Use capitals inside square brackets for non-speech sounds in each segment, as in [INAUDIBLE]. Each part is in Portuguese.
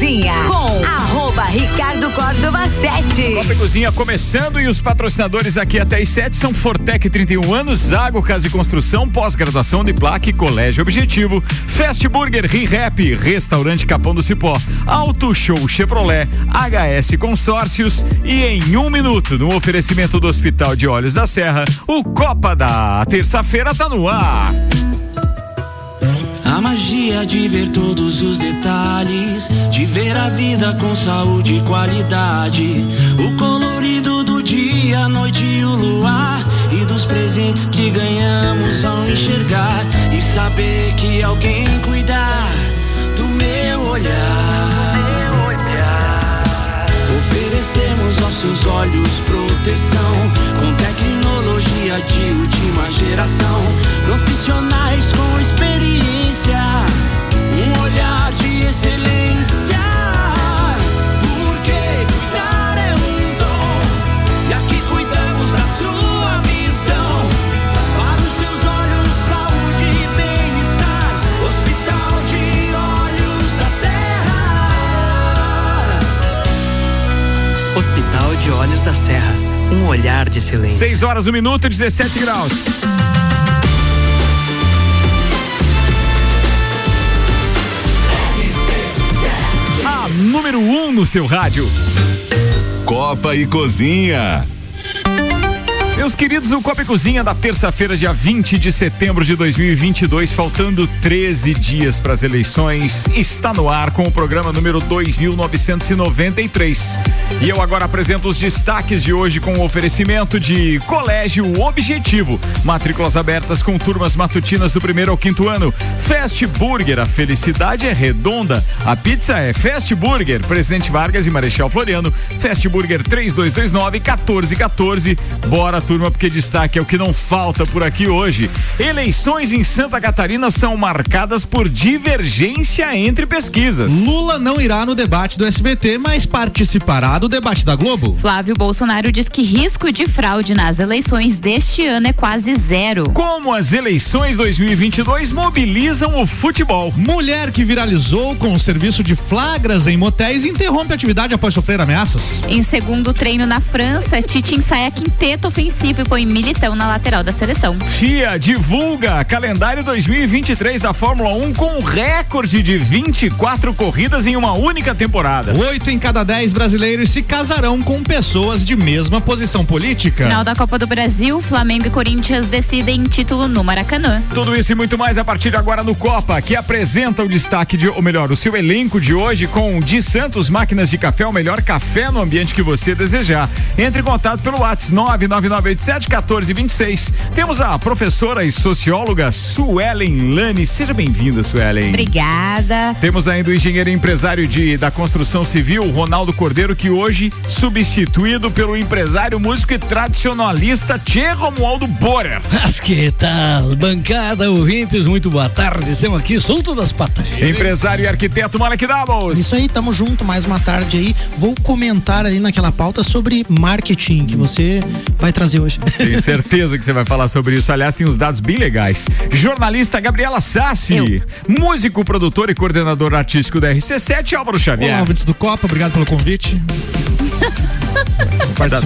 Cozinha com arroba Ricardo Córdova 7. Copa e Cozinha começando e os patrocinadores aqui até as 7 são Fortec 31 anos, Zago Casa e Construção, pós-graduação de Plaque, Colégio Objetivo, Fast Burger, ReRap, Restaurante Capão do Cipó, Auto Show Chevrolet, HS Consórcios e em um minuto, no oferecimento do Hospital de Olhos da Serra, o Copa da terça-feira tá no ar. A magia de ver todos os detalhes, de ver a vida com saúde e qualidade. O colorido do dia, a noite e o luar. E dos presentes que ganhamos ao enxergar. E saber que alguém cuidar do meu olhar. Oferecemos aos seus olhos proteção com tecnologia de última geração. Profissionais com experiência, um olhar de excelência. De Olhos da Serra. Um olhar de silêncio. 6 horas, 1 minuto, 17 graus. A número 1 um no seu rádio. Copa e Cozinha. Meus queridos, o Copa e Cozinha da terça-feira, dia 20 de setembro de 2022, faltando 13 dias para as eleições, está no ar com o programa número 2993. E eu agora apresento os destaques de hoje com o oferecimento de Colégio Objetivo. Matrículas abertas com turmas matutinas do primeiro ao quinto ano. Fast Burger, a felicidade é redonda. A pizza é Fast Burger, Presidente Vargas e Marechal Floriano. Fast Burger 3229 1414. Bora, turma, porque destaque é o que não falta por aqui hoje. Eleições em Santa Catarina são marcadas por divergência entre pesquisas. Lula não irá no debate do SBT, mas participará do debate da Globo. Flávio Bolsonaro diz que risco de fraude nas eleições deste ano é quase zero. Como as eleições 2022 mobilizam o futebol. Mulher que viralizou com o serviço de flagras em motéis interrompe a atividade após sofrer ameaças. Em segundo treino na França, Tite ensaia quinteto ofensivo e põe Militão na lateral da seleção. FIA divulga calendário 2023 da Fórmula 1 com recorde de 24 corridas em uma única temporada. Oito em cada dez brasileiros se casarão com pessoas de mesma posição política. Final da Copa do Brasil, Flamengo e Corinthians decidem título no Maracanã. Tudo isso e muito mais a partir de agora no Copa, que apresenta o destaque de, ou melhor, o seu elenco de hoje com de Santos Máquinas de Café, o melhor café no ambiente que você desejar. Entre em contato pelo WhatsApp 99987 1426. Temos a professora e socióloga Suelen Lani. Seja bem-vinda, Suelen. Obrigada. Temos ainda o engenheiro e empresário de, da construção civil, Ronaldo Cordeiro, que hoje substituído pelo empresário, músico e tradicionalista Tchê Romualdo Borer. Mas que tal? Bancada, ouvintes, muito boa tarde. Estamos aqui solto das patas. Empresário e arquiteto Malek Doubles. Isso aí, tamo junto mais uma tarde aí. Vou comentar ali naquela pauta sobre marketing que você vai trazer hoje. [LAUGHS] Tenho certeza que você vai falar sobre isso. Aliás, tem uns dados bem legais. Jornalista Gabriela Sassi. Eu. Músico, produtor e coordenador artístico da RC7, Álvaro Xavier. Olá, ouvintes do Copa, obrigado pelo convite. [LAUGHS]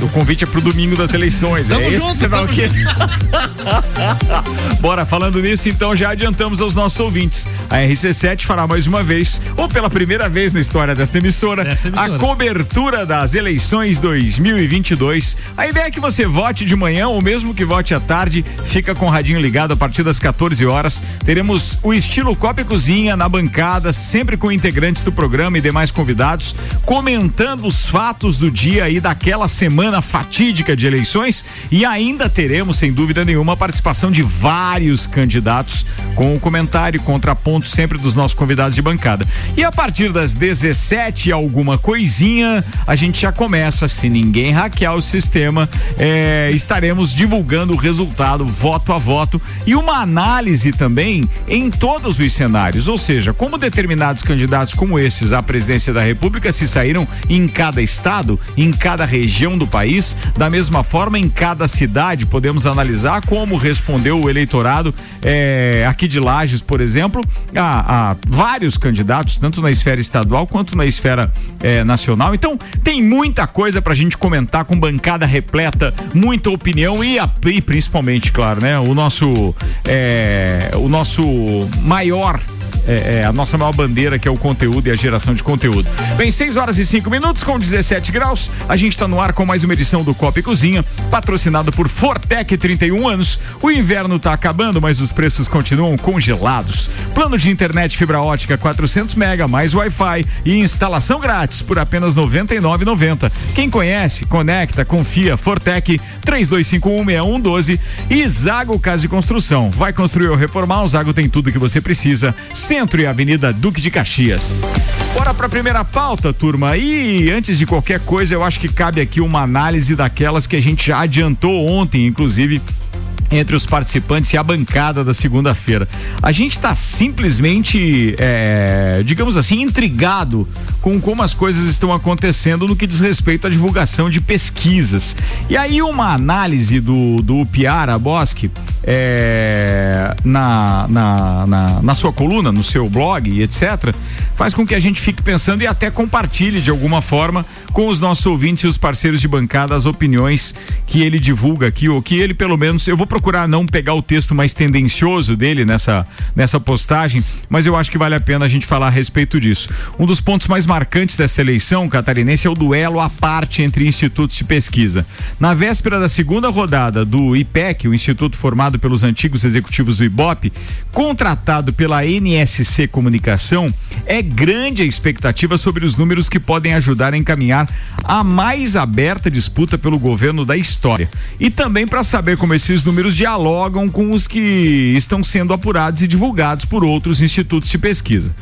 O convite é pro domingo das eleições. Tamo é junto, que você vai o quê? [LAUGHS] Bora, falando nisso, então já adiantamos aos nossos ouvintes. A RC7 fará mais uma vez, ou pela primeira vez na história desta emissora, emissora. a cobertura das eleições 2022. A ideia é que você vote de manhã ou mesmo que vote à tarde, fica com o radinho ligado a partir das 14 horas. Teremos o estilo Copa e Cozinha na bancada, sempre com integrantes do programa e demais convidados, comentando os fatos do dia e daquela semana fatídica de eleições e ainda teremos, sem dúvida nenhuma, a participação de vários candidatos com o comentário e contraponto sempre dos nossos convidados de bancada. E a partir das 17 e alguma coisinha, a gente já começa, se ninguém hackear o sistema, é, estaremos divulgando o resultado voto a voto e uma análise também em todos os cenários, ou seja, como determinados candidatos como esses à presidência da República se saíram em cada estado, em cada região do país. Da mesma forma, em cada cidade, podemos analisar como respondeu o eleitorado eh, aqui de Lages, por exemplo, a, a vários candidatos, tanto na esfera estadual quanto na esfera eh, nacional. Então, tem muita coisa pra gente comentar com bancada repleta, muita opinião e, a, e principalmente, claro, né? O nosso, eh, o nosso maior é, é, a nossa maior bandeira, que é o conteúdo e a geração de conteúdo. Bem, 6 horas e 5 minutos, com 17 graus. A gente está no ar com mais uma edição do Copa e Cozinha, patrocinado por Fortec 31 anos. O inverno está acabando, mas os preços continuam congelados. Plano de internet fibra ótica 400 mega mais Wi-Fi e instalação grátis por apenas 99,90. Quem conhece, conecta, confia. Fortec 32516112 e Zago Casa de Construção. Vai construir ou reformar? O Zago tem tudo que você precisa. Centro e Avenida Duque de Caxias. Bora para a primeira pauta, turma. E antes de qualquer coisa, eu acho que cabe aqui uma análise daquelas que a gente já adiantou ontem, inclusive entre os participantes e a bancada da segunda-feira. A gente está simplesmente, é, digamos assim, intrigado com como as coisas estão acontecendo no que diz respeito à divulgação de pesquisas. E aí uma análise do, do Piara Bosque é, na, na, na, na sua coluna, no seu blog etc., faz com que a gente fique pensando e até compartilhe de alguma forma com os nossos ouvintes e os parceiros de bancada as opiniões que ele divulga aqui, ou que ele pelo menos, eu vou procurar não pegar o texto mais tendencioso dele nessa, nessa postagem, mas eu acho que vale a pena a gente falar a respeito disso. Um dos pontos mais marcantes dessa eleição catarinense é o duelo à parte entre institutos de pesquisa. Na véspera da segunda rodada do IPEC, o instituto formado pelos antigos executivos do IBOP, contratado pela NSC Comunicação, é grande a expectativa sobre os números que podem ajudar a encaminhar a mais aberta disputa pelo governo da história. E também para saber como esses números dialogam com os que estão sendo apurados e divulgados por outros institutos de pesquisa.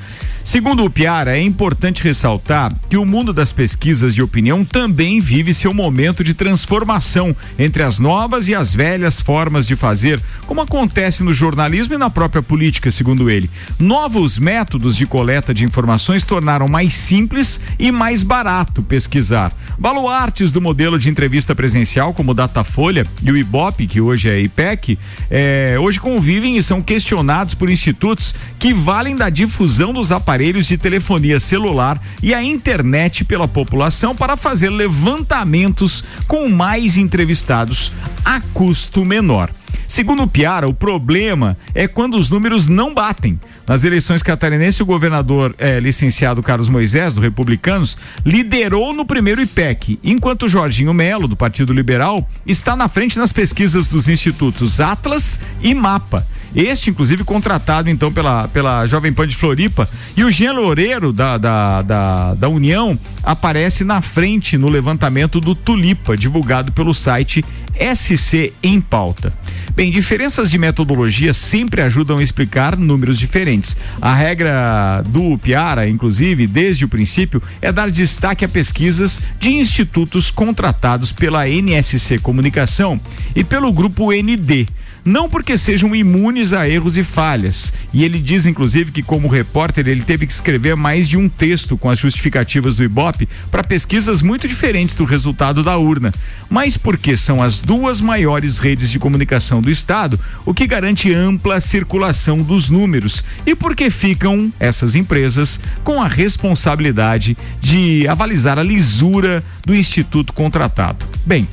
Segundo o Piara, é importante ressaltar que o mundo das pesquisas de opinião também vive seu momento de transformação entre as novas e as velhas formas de fazer, como acontece no jornalismo e na própria política, segundo ele. Novos métodos de coleta de informações tornaram mais simples e mais barato pesquisar. Baluartes do modelo de entrevista presencial, como o Datafolha e o IBOP, que hoje é IPEC, é, hoje convivem e são questionados por institutos que valem da difusão dos aparelhos aparelhos de telefonia celular e a internet pela população para fazer levantamentos com mais entrevistados a custo menor. Segundo Piara, o problema é quando os números não batem. Nas eleições catarinenses, o governador é, licenciado Carlos Moisés, do Republicanos, liderou no primeiro IPEC, enquanto Jorginho Melo, do Partido Liberal, está na frente nas pesquisas dos institutos Atlas e Mapa. Este, inclusive, contratado então pela, pela Jovem Pan de Floripa. E o Jean Loureiro, da, da, da, da União, aparece na frente no levantamento do Tulipa, divulgado pelo site SC em pauta. Bem, diferenças de metodologia sempre ajudam a explicar números diferentes. A regra do Piara, inclusive, desde o princípio, é dar destaque a pesquisas de institutos contratados pela NSC Comunicação e pelo grupo ND não porque sejam imunes a erros e falhas. E ele diz, inclusive, que como repórter ele teve que escrever mais de um texto com as justificativas do Ibope para pesquisas muito diferentes do resultado da urna. Mas porque são as duas maiores redes de comunicação do estado, o que garante ampla circulação dos números e porque ficam essas empresas com a responsabilidade de avalizar a lisura do instituto contratado. Bem,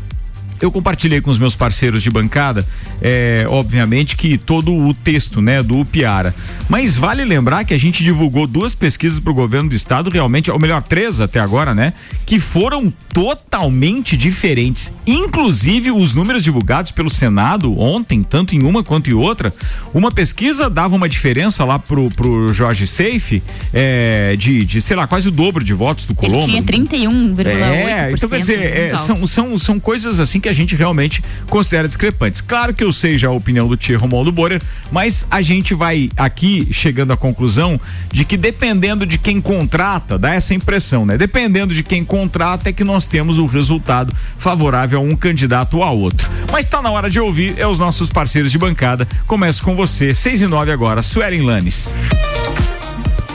eu compartilhei com os meus parceiros de bancada, é, obviamente que todo o texto, né, do Piara. Mas vale lembrar que a gente divulgou duas pesquisas para o governo do estado, realmente, ou melhor, três até agora, né, que foram totalmente diferentes. Inclusive os números divulgados pelo Senado ontem, tanto em uma quanto em outra, uma pesquisa dava uma diferença lá pro, pro Jorge Seife é, de, de, sei lá, quase o dobro de votos do Colombo. Ele tinha 31,8%. É, então quer dizer, é, são, são, são coisas assim que a gente realmente considera discrepantes. Claro que eu sei já a opinião do Tia Romualdo Borer, mas a gente vai aqui chegando à conclusão de que dependendo de quem contrata, dá essa impressão, né? Dependendo de quem contrata é que nós temos o um resultado favorável a um candidato ou a outro. Mas está na hora de ouvir, é os nossos parceiros de bancada. Começo com você, seis e nove agora, Suelen Lanes.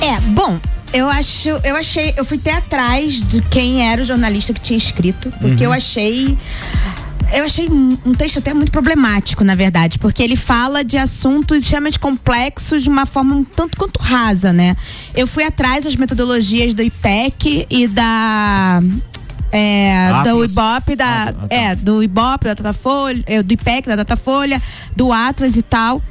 É, bom, Eu acho, eu achei, eu fui até atrás de quem era o jornalista que tinha escrito, porque Uhum. eu achei eu achei um um texto até muito problemático, na verdade, porque ele fala de assuntos extremamente complexos de uma forma um tanto quanto rasa, né? Eu fui atrás das metodologias do IPEC e da é, do Atlas. Ibope, da, tá. é, do Ibope, da Datafolha, é, do IPEC, da Datafolha, do Atlas e tal.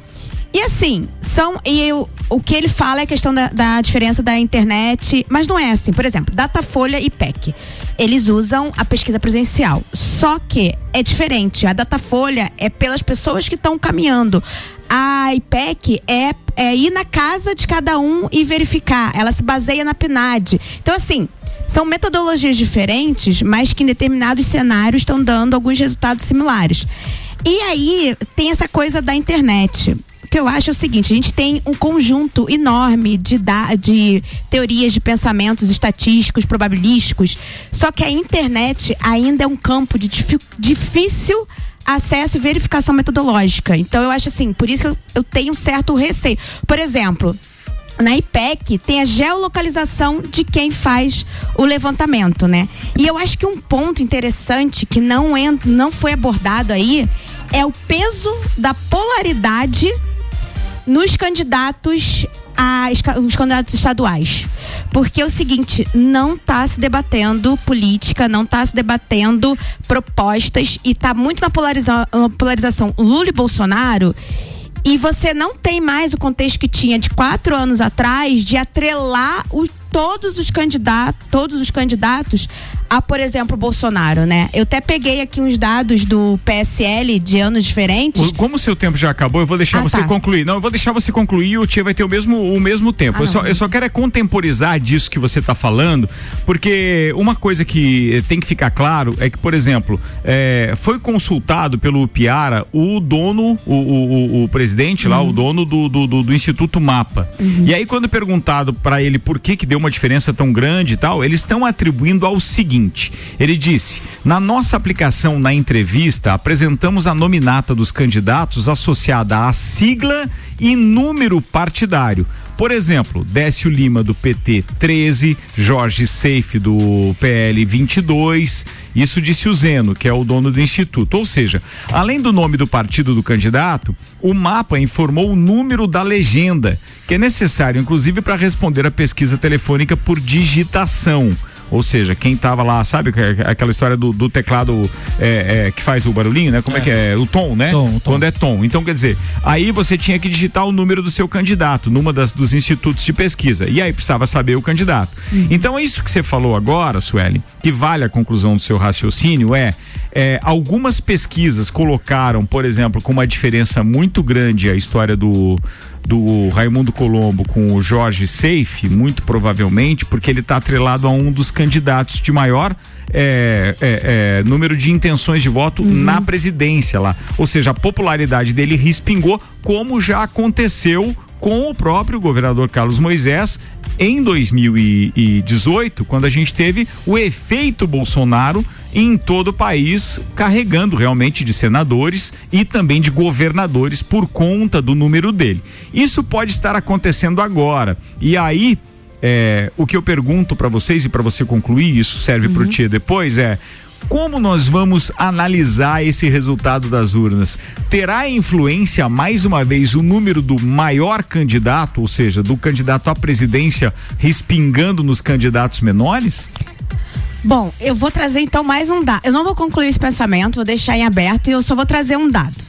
E assim, são. E eu- o que ele fala é a questão da, da diferença da internet, mas não é assim. Por exemplo, Datafolha e PEC. Eles usam a pesquisa presencial. Só que é diferente. A Datafolha é pelas pessoas que estão caminhando. A IPEC é, é ir na casa de cada um e verificar. Ela se baseia na PNAD. Então, assim, são metodologias diferentes, mas que em determinados cenários estão dando alguns resultados similares. E aí tem essa coisa da internet. O que eu acho é o seguinte: a gente tem um conjunto enorme de, da- de teorias de pensamentos estatísticos, probabilísticos. Só que a internet ainda é um campo de difícil acesso e verificação metodológica. Então eu acho assim, por isso que eu, eu tenho um certo receio. Por exemplo, na IPEC tem a geolocalização de quem faz o levantamento, né? E eu acho que um ponto interessante que não, en- não foi abordado aí é o peso da polaridade nos candidatos a os candidatos estaduais. Porque é o seguinte, não está se debatendo política, não está se debatendo propostas e está muito na, polariza- polarização Lula e Bolsonaro. E você não tem mais o contexto que tinha de quatro anos atrás de atrelar o- todos os candidatos, todos os candidatos a, por exemplo, Bolsonaro, né? Eu até peguei aqui uns dados do PSL de anos diferentes. Como o seu tempo já acabou, eu vou deixar Ah, você tá. concluir. Não, eu vou deixar você concluir e o Tia vai ter o mesmo, o mesmo tempo. Ah, eu, só, não. eu só quero é contemporizar disso que você está falando, porque uma coisa que tem que ficar claro é que, por exemplo, é, foi consultado pelo Piara o dono, o, o, o- presidente lá, o dono do, do, do- do Instituto Mapa. E aí, quando perguntado para ele por que, que deu uma diferença tão grande e tal, eles estão atribuindo ao seguinte: ele disse, na nossa aplicação na entrevista, apresentamos a nominata dos candidatos associada à sigla e número partidário. Por exemplo, Décio Lima do PT 13, Jorge Seife do PL 22, isso disse o Zeno, que é o dono do instituto. Ou seja, além do nome do partido do candidato, o mapa informou o número da legenda, que é necessário inclusive para responder a pesquisa telefônica por digitação. Ou seja, quem tava lá, sabe é aquela história do, do teclado é, é, que faz o barulhinho, né? Como é, que é? O tom, né? Tom, tom. Quando é tom. Então, quer dizer, aí você tinha que digitar o número do seu candidato numa das, dos institutos de pesquisa. E aí precisava saber o candidato. Então, isso que você falou agora, Sueli, que vale a conclusão do seu raciocínio, é, é, algumas pesquisas colocaram, por exemplo, com uma diferença muito grande a história do do Raimundo Colombo com o Jorge Seife, muito provavelmente, porque ele está atrelado a um dos candidatos de maior é, é, é, número de intenções de voto na presidência lá. Ou seja, a popularidade dele respingou, como já aconteceu com o próprio governador Carlos Moisés em 2018, quando a gente teve o efeito Bolsonaro em todo o país, carregando realmente de senadores e também de governadores por conta do número dele. Isso pode estar acontecendo agora. E aí, é, o que eu pergunto para vocês e para você concluir, isso serve para o Tia depois, é como nós vamos analisar esse resultado das urnas? Terá influência, mais uma vez, o número do maior candidato, ou seja, do candidato à presidência, respingando nos candidatos menores? Bom, eu vou trazer então mais um dado. Eu não vou concluir esse pensamento, vou deixar em aberto e eu só vou trazer um dado.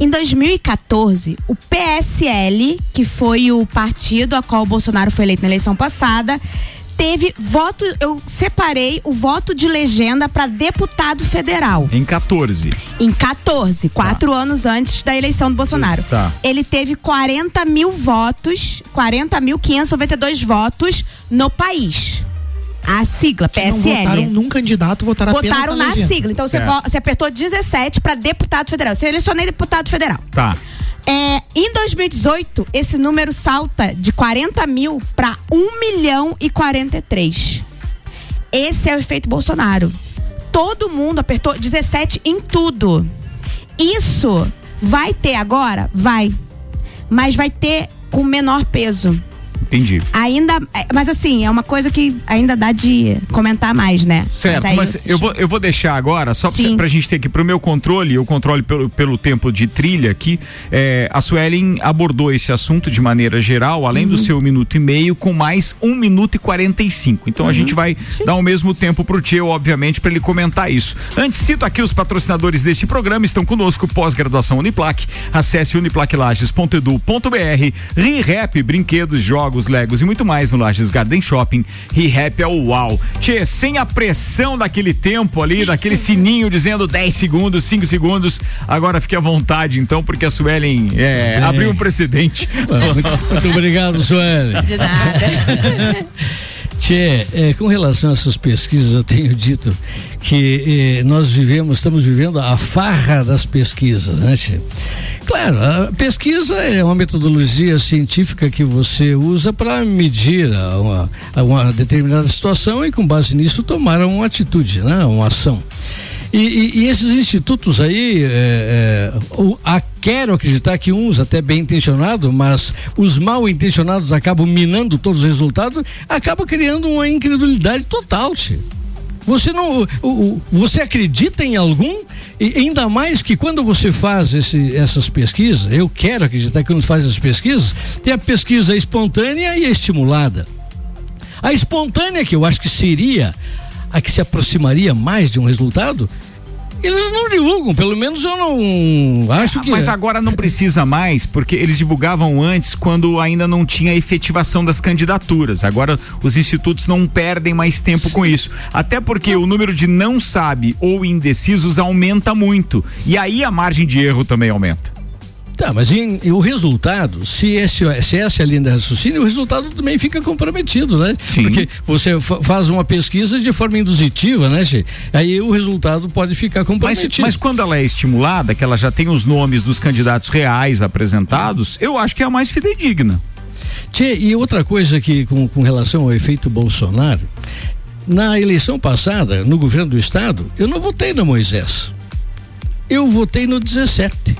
Em 2014, o PSL, que foi o partido a qual o Bolsonaro foi eleito na eleição passada, teve voto. Eu separei o voto de legenda para deputado federal. Em 14. Em 14, quatro anos antes da eleição do Bolsonaro. Tá. Ele teve 40 mil votos, 40.592 votos no país. A sigla, Que não PSL. votaram num candidato, votaram, Votaram apenas na legenda. sigla. Então você, Certo. você apertou 17 para deputado federal. Você selecionei deputado federal. Tá. É, em 2018, esse número salta de 40 mil para 1 milhão e 43. Esse é o efeito Bolsonaro. Todo mundo apertou 17 em tudo. Isso vai ter agora? Vai. Mas vai ter com menor peso. Entendi. Ainda, é, mas assim, é uma coisa que ainda dá de comentar mais, né? Certo, aí- mas eu vou, eu vou deixar agora, só pra, Sim. pra gente ter aqui pro meu controle, eu controle pelo, pelo tempo de trilha aqui, é, a Suelen abordou esse assunto de maneira geral, além Uhum. do seu minuto e meio, com mais um minuto e 45. Então a Uhum. gente vai dar o mesmo tempo pro Tio, obviamente, para ele comentar isso. Antes, cito aqui os patrocinadores deste programa, estão conosco, pós-graduação Uniplac, acesse uniplaclages.edu.br, ReHap, brinquedos, jogos, legos e muito mais no Lages Garden Shopping. ReHap é o uau. Tchê, sem a pressão daquele tempo ali, daquele [LAUGHS] sininho dizendo 10 segundos, 5 segundos, agora fique à vontade então, porque a Suelen é, abriu um precedente. Muito, [LAUGHS] muito obrigado, Sueli. De nada. [LAUGHS] Tchê, é, com relação a essas pesquisas, eu tenho dito que eh, nós vivemos, estamos vivendo a farra das pesquisas, né, Tchê? Claro, a pesquisa é uma metodologia científica que você usa para medir uma, uma determinada situação e, com base nisso, tomar uma atitude, né, uma ação. E, e- e esses institutos aí, é, é, o- a- quero acreditar que uns até bem intencionados, mas os mal intencionados acabam minando todos os resultados, acaba criando uma incredulidade total, tio. Você não, você acredita em algum? E ainda mais que quando você faz esse- essas pesquisas, eu quero acreditar que quando faz essas pesquisas, tem a pesquisa espontânea e a estimulada. A espontânea, que eu acho que seria a que se aproximaria mais de um resultado, eles não divulgam, pelo menos eu não acho que. Mas agora não precisa mais, porque eles divulgavam antes quando ainda não tinha efetivação das candidaturas. Agora os institutos não perdem mais tempo com isso. Até porque o número de não sabe ou indecisos aumenta muito. E aí a margem de erro também aumenta. Tá, mas em- o resultado, se, esse, se essa é a linha de raciocínio, o resultado também fica comprometido, né? Sim. Porque você fa- faz uma pesquisa de forma induzitiva, né, Che? Aí o resultado pode ficar Mas, comprometido. mas quando ela é estimulada, que ela já tem os nomes dos candidatos reais apresentados, eu acho que é a mais fidedigna. Tchê, e outra coisa que com, com relação ao efeito Bolsonaro, na eleição passada, no governo do estado, eu não votei no Moisés. Eu votei no 17.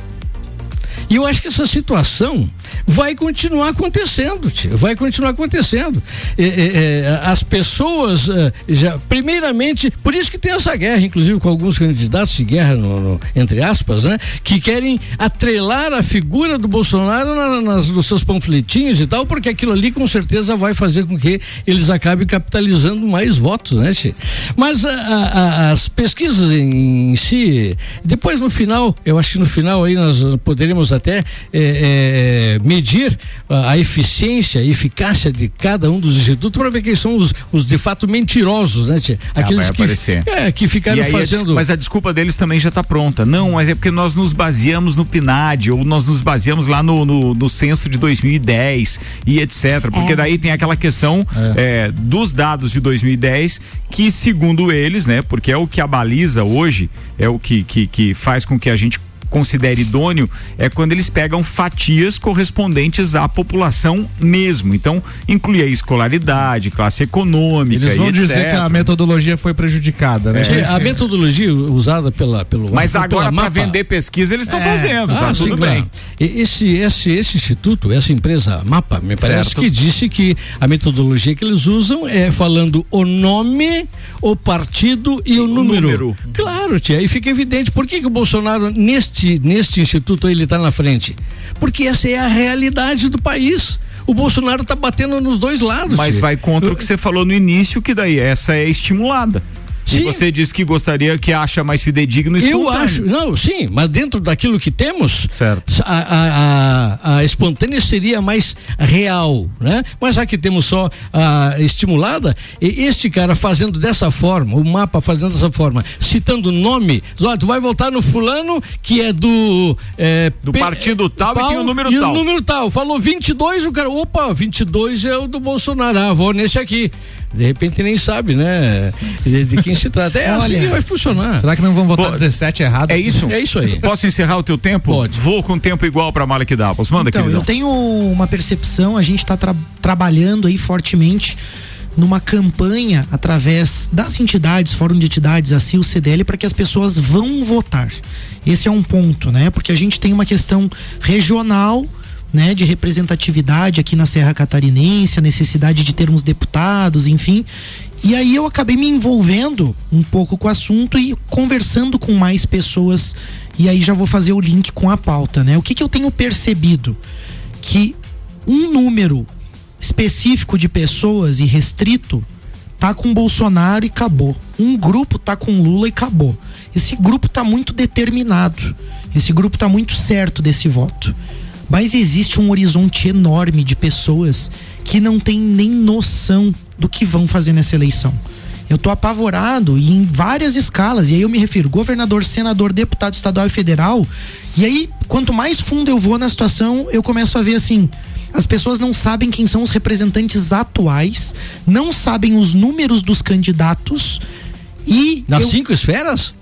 E eu acho que essa situação vai continuar acontecendo, tio, vai continuar acontecendo. É, é, é, as pessoas já, primeiramente, por isso que tem essa guerra, inclusive com alguns candidatos de guerra, no- no- entre aspas, né, que querem atrelar a figura do Bolsonaro na- nas, nos seus panfletinhos e tal, porque aquilo ali com certeza vai fazer com que eles acabem capitalizando mais votos, né, Che? Mas a- a- as pesquisas em, em si, depois no final, eu acho que no final aí nós poderíamos até é, é, medir a, a eficiência e eficácia de cada um dos institutos para ver quem são os, os de fato mentirosos, né, Che? Ah, vai que, aparecer. é, que ficaram a fazendo. mas a desculpa deles também já está pronta. Não, mas é porque nós nos baseamos no PNAD, ou nós nos baseamos lá no, no, no censo de 2010 e etc. Porque É. daí tem aquela questão é, dos dados de 2010, que segundo eles, né, porque é o que abaliza hoje, é o que, que, que faz com que a gente considere idôneo é quando eles pegam fatias correspondentes à população mesmo. Então, inclui a escolaridade, classe econômica Eles vão e dizer que a metodologia foi prejudicada, né? Che, a metodologia usada pela, pelo Mas agora, para vender pesquisa, eles estão É. fazendo, tá Ah, tudo sim, bem. claro. E Esse, esse, esse instituto, essa empresa MAPA, me parece Certo. que disse que a metodologia que eles usam é falando o nome, o partido e o, número. número. Claro, tia, aí fica evidente. Por que, que o Bolsonaro, neste, neste instituto, ele está na frente? Porque essa é a realidade do país. O Bolsonaro está batendo nos dois lados. Mas vai contra o que você falou no início, que daí essa é estimulada. E Sim. você disse que gostaria, que acha mais fidedigno e Eu espontâneo. acho, não, sim, mas dentro daquilo que temos, Certo. a, a, a, a espontânea seria mais real, né? Mas já que temos só a estimulada, e este cara fazendo dessa forma, o mapa fazendo dessa forma, citando nome, ó, tu vai votar no fulano que é do é, Do P- partido tal e tem o número e tal. o número tal. Falou 22, o cara, opa, 22 é o do Bolsonaro, ah, vou nesse aqui. De repente nem sabe, né? De, de quem se trata. É assim Olha, que vai funcionar. Será que não vão votar Pô, 17 errado? É isso? É isso aí. Posso encerrar o teu tempo? Pode. Vou com tempo igual para Malek Davos. Manda, Então, queridão. eu tenho uma percepção, a gente está trabalhando aí fortemente numa campanha através das entidades, Fórum de Entidades, assim, o CDL, para que as pessoas vão votar. Esse é um ponto, né? Porque a gente tem uma questão regional né, de representatividade aqui na Serra Catarinense, a necessidade de termos deputados, enfim. E aí eu acabei me envolvendo um pouco com o assunto e conversando com mais pessoas. E aí já vou fazer o link com a pauta, né? O que, que eu tenho percebido? Que um número específico de pessoas e restrito tá com Bolsonaro e acabou. Um grupo tá com Lula e acabou. Esse grupo tá muito determinado. Esse grupo tá muito certo desse voto. Mas existe um horizonte enorme de pessoas que não têm nem noção do que vão fazer nessa eleição. Eu tô apavorado e em várias escalas, e aí eu me refiro governador, senador, deputado estadual e federal. E aí, quanto mais fundo eu vou na situação, eu começo a ver assim, as pessoas não sabem quem são os representantes atuais, não sabem os números dos candidatos e Nas eu- cinco esferas?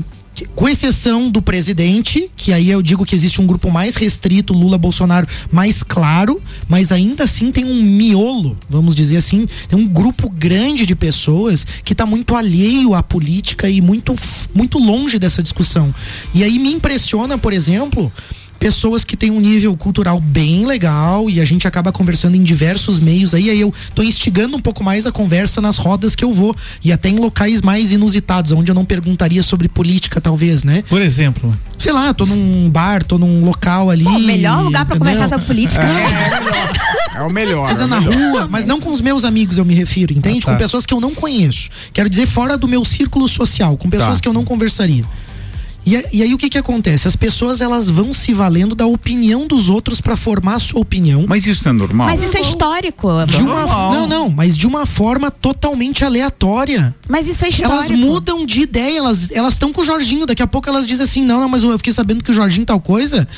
Com exceção do presidente, que aí eu digo que existe um grupo mais restrito, Lula, Bolsonaro, mais claro, mas ainda assim tem um miolo, vamos dizer assim, tem um grupo grande de pessoas que está muito alheio à política e muito, muito longe dessa discussão. E aí me impressiona, por exemplo, pessoas que têm um nível cultural bem legal e a gente acaba conversando em diversos meios aí, aí eu tô instigando um pouco mais a conversa nas rodas que eu vou e até em locais mais inusitados, onde eu não perguntaria sobre política talvez, né? Por exemplo. Sei lá, tô num bar, tô num local ali. Pô, melhor lugar pra entendeu? conversar sobre política. É o melhor. Mas é é o na melhor. rua, mas não com os meus amigos eu me refiro, entende? Ah, tá. Com pessoas que eu não conheço. Quero dizer, fora do meu círculo social, com pessoas Tá. que eu não conversaria. E, e aí o que que acontece? As pessoas elas vão se valendo da opinião dos outros pra formar a sua opinião. Mas isso não é normal? Mas isso é histórico. De uma, normal. não, não, mas de uma forma totalmente aleatória. Mas isso é Elas histórico. mudam de ideia, elas elas estão com o Jorginho, daqui a pouco elas dizem assim: "Não, não, mas eu fiquei sabendo que o Jorginho tal coisa".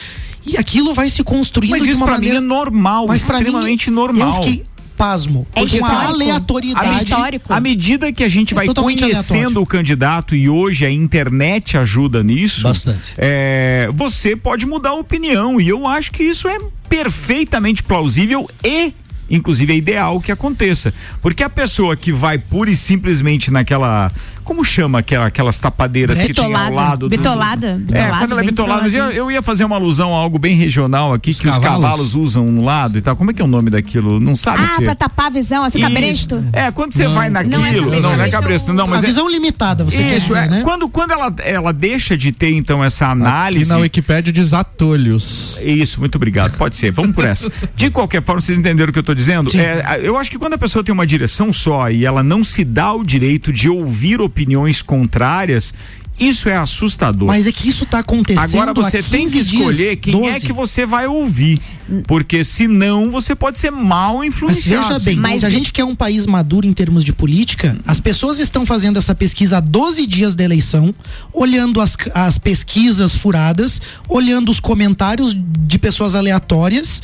E aquilo vai se construindo Mas de isso uma pra maneira mim é normal, Mas pra mim, extremamente normal. Eu fiquei pasmo, É porque essa histórico. aleatoriedade É histórico. À medida que a gente É vai conhecendo aleatório. o candidato e hoje a internet ajuda nisso, Bastante. é, você pode mudar a opinião e eu acho que isso é perfeitamente plausível e inclusive é ideal que aconteça, porque a pessoa que vai pura e simplesmente naquela como chama aquela, aquelas tapadeiras que tinha ao Bitolada. lado do- Bitolada. É, Bitolada, quando ela é bitolada, mas eu, eu ia fazer uma alusão a algo bem regional aqui, que os cavalos? cavalos usam no lado e tal. Como é que é o nome daquilo? Não sabe o Ah, que? pra tapar a visão, assim, cabresto? É, quando você Não. vai naquilo, Não é não, cabresto, não é cabresto é não, mas a é, visão limitada, você quer isso, dizer, é, né? quando, quando ela, ela deixa de ter, então, essa Aqui análise. na Wikipédia diz atolhos. Isso, muito obrigado. Pode ser, vamos por essa. De qualquer forma, vocês entenderam o que eu tô dizendo? É, eu acho que quando a pessoa tem uma direção só e ela não se dá o direito de ouvir opiniões contrárias, isso é assustador. Mas é que isso tá acontecendo Agora você há tem que 15 dias, escolher quem é 12. que você vai ouvir. Porque senão você pode ser mal Mas influenciado. veja bem, Mas- se a gente quer um país maduro em termos de política, as pessoas estão fazendo essa pesquisa há 12 dias da eleição, olhando as, as pesquisas furadas, olhando os comentários de pessoas aleatórias,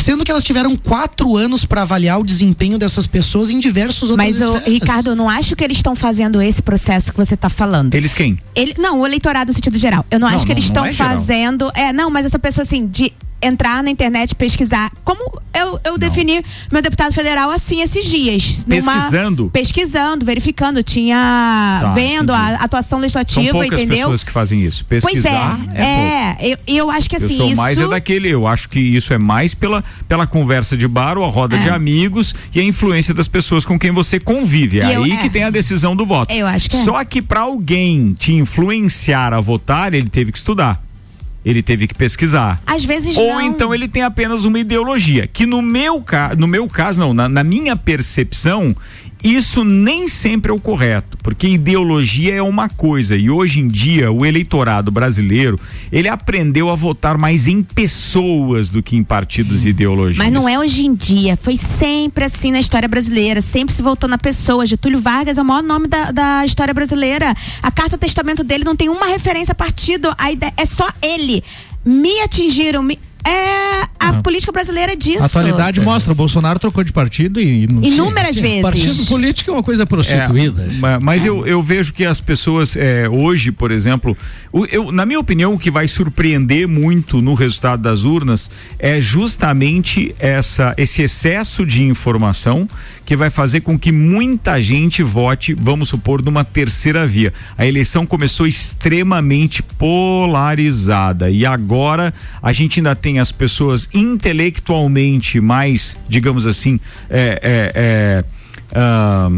sendo que elas tiveram quatro anos para avaliar o desempenho dessas pessoas em diversos outros Mas, ô, Ricardo, eu não acho que eles estão fazendo esse processo que você está falando. Eles quem? Ele, não, o eleitorado no sentido geral. Eu não, Não, acho que não, eles estão é fazendo. É, não, mas essa pessoa assim, de entrar na internet, pesquisar. Como eu, eu defini meu deputado federal assim esses dias. numa- Pesquisando? pesquisando, verificando. Tinha. Tá, vendo a entendi. atuação São legislativa, poucas entendeu? pessoas que fazem isso. Pois Pesquisar é, é, pouco. é, eu, eu acho que assim, eu sou isso. mais é daquele, eu acho que isso é mais pela, pela conversa de bar ou a roda É. de amigos e a influência das pessoas com quem você convive. É E eu- aí é. que tem a decisão do voto. Eu acho que é. Só que para alguém te influenciar a votar, ele teve que estudar. Ele teve que pesquisar. Às vezes Ou não. então ele tem apenas uma ideologia, que no meu, ca no meu caso, não, na, na minha percepção, isso nem sempre é o correto, porque ideologia é uma coisa e hoje em dia o eleitorado brasileiro, ele aprendeu a votar mais em pessoas do que em partidos e ideologias. Mas não é hoje em dia. Foi sempre assim na história brasileira. Sempre se voltou na pessoa. Getúlio Vargas é o maior nome da, da história brasileira. A carta testamento dele não tem uma referência a partido. A ideia, é só ele. Me atingiram. Me, é a política brasileira é disso. A atualidade mostra, o Bolsonaro trocou de partido e. não- Inúmeras vezes. Partido político é uma coisa prostituída. É, ma- mas eu, eu vejo que as pessoas é, hoje, por exemplo, eu, na minha opinião, o que vai surpreender muito no resultado das urnas é justamente essa, esse excesso de informação que vai fazer com que muita gente vote, vamos supor, numa terceira via. A eleição começou extremamente polarizada e agora a gente ainda tem as pessoas intelectualmente mais, digamos assim, é, é, é, ah,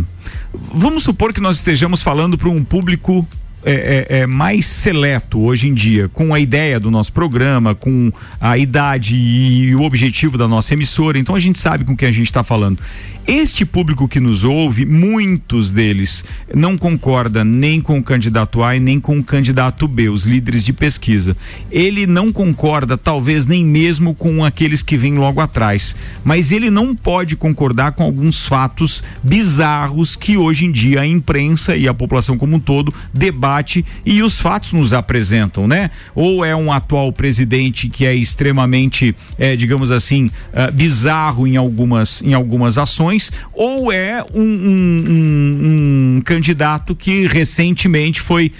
vamos supor que nós estejamos falando para um público é, é, é, mais seleto hoje em dia, com a ideia do nosso programa, com a idade e o objetivo da nossa emissora. Então a gente sabe com quem a gente está falando. Este público que nos ouve, muitos deles não concorda nem com o candidato A e nem com o candidato B, os líderes de pesquisa. Ele não concorda, talvez nem mesmo com aqueles que vêm logo atrás, mas ele não pode concordar com alguns fatos bizarros que hoje em dia a imprensa e a população como um todo debate e os fatos nos apresentam, né? Ou é um atual presidente que é extremamente, é, digamos assim, uh, bizarro em algumas, em algumas ações ou é um, um, um, um candidato que recentemente foi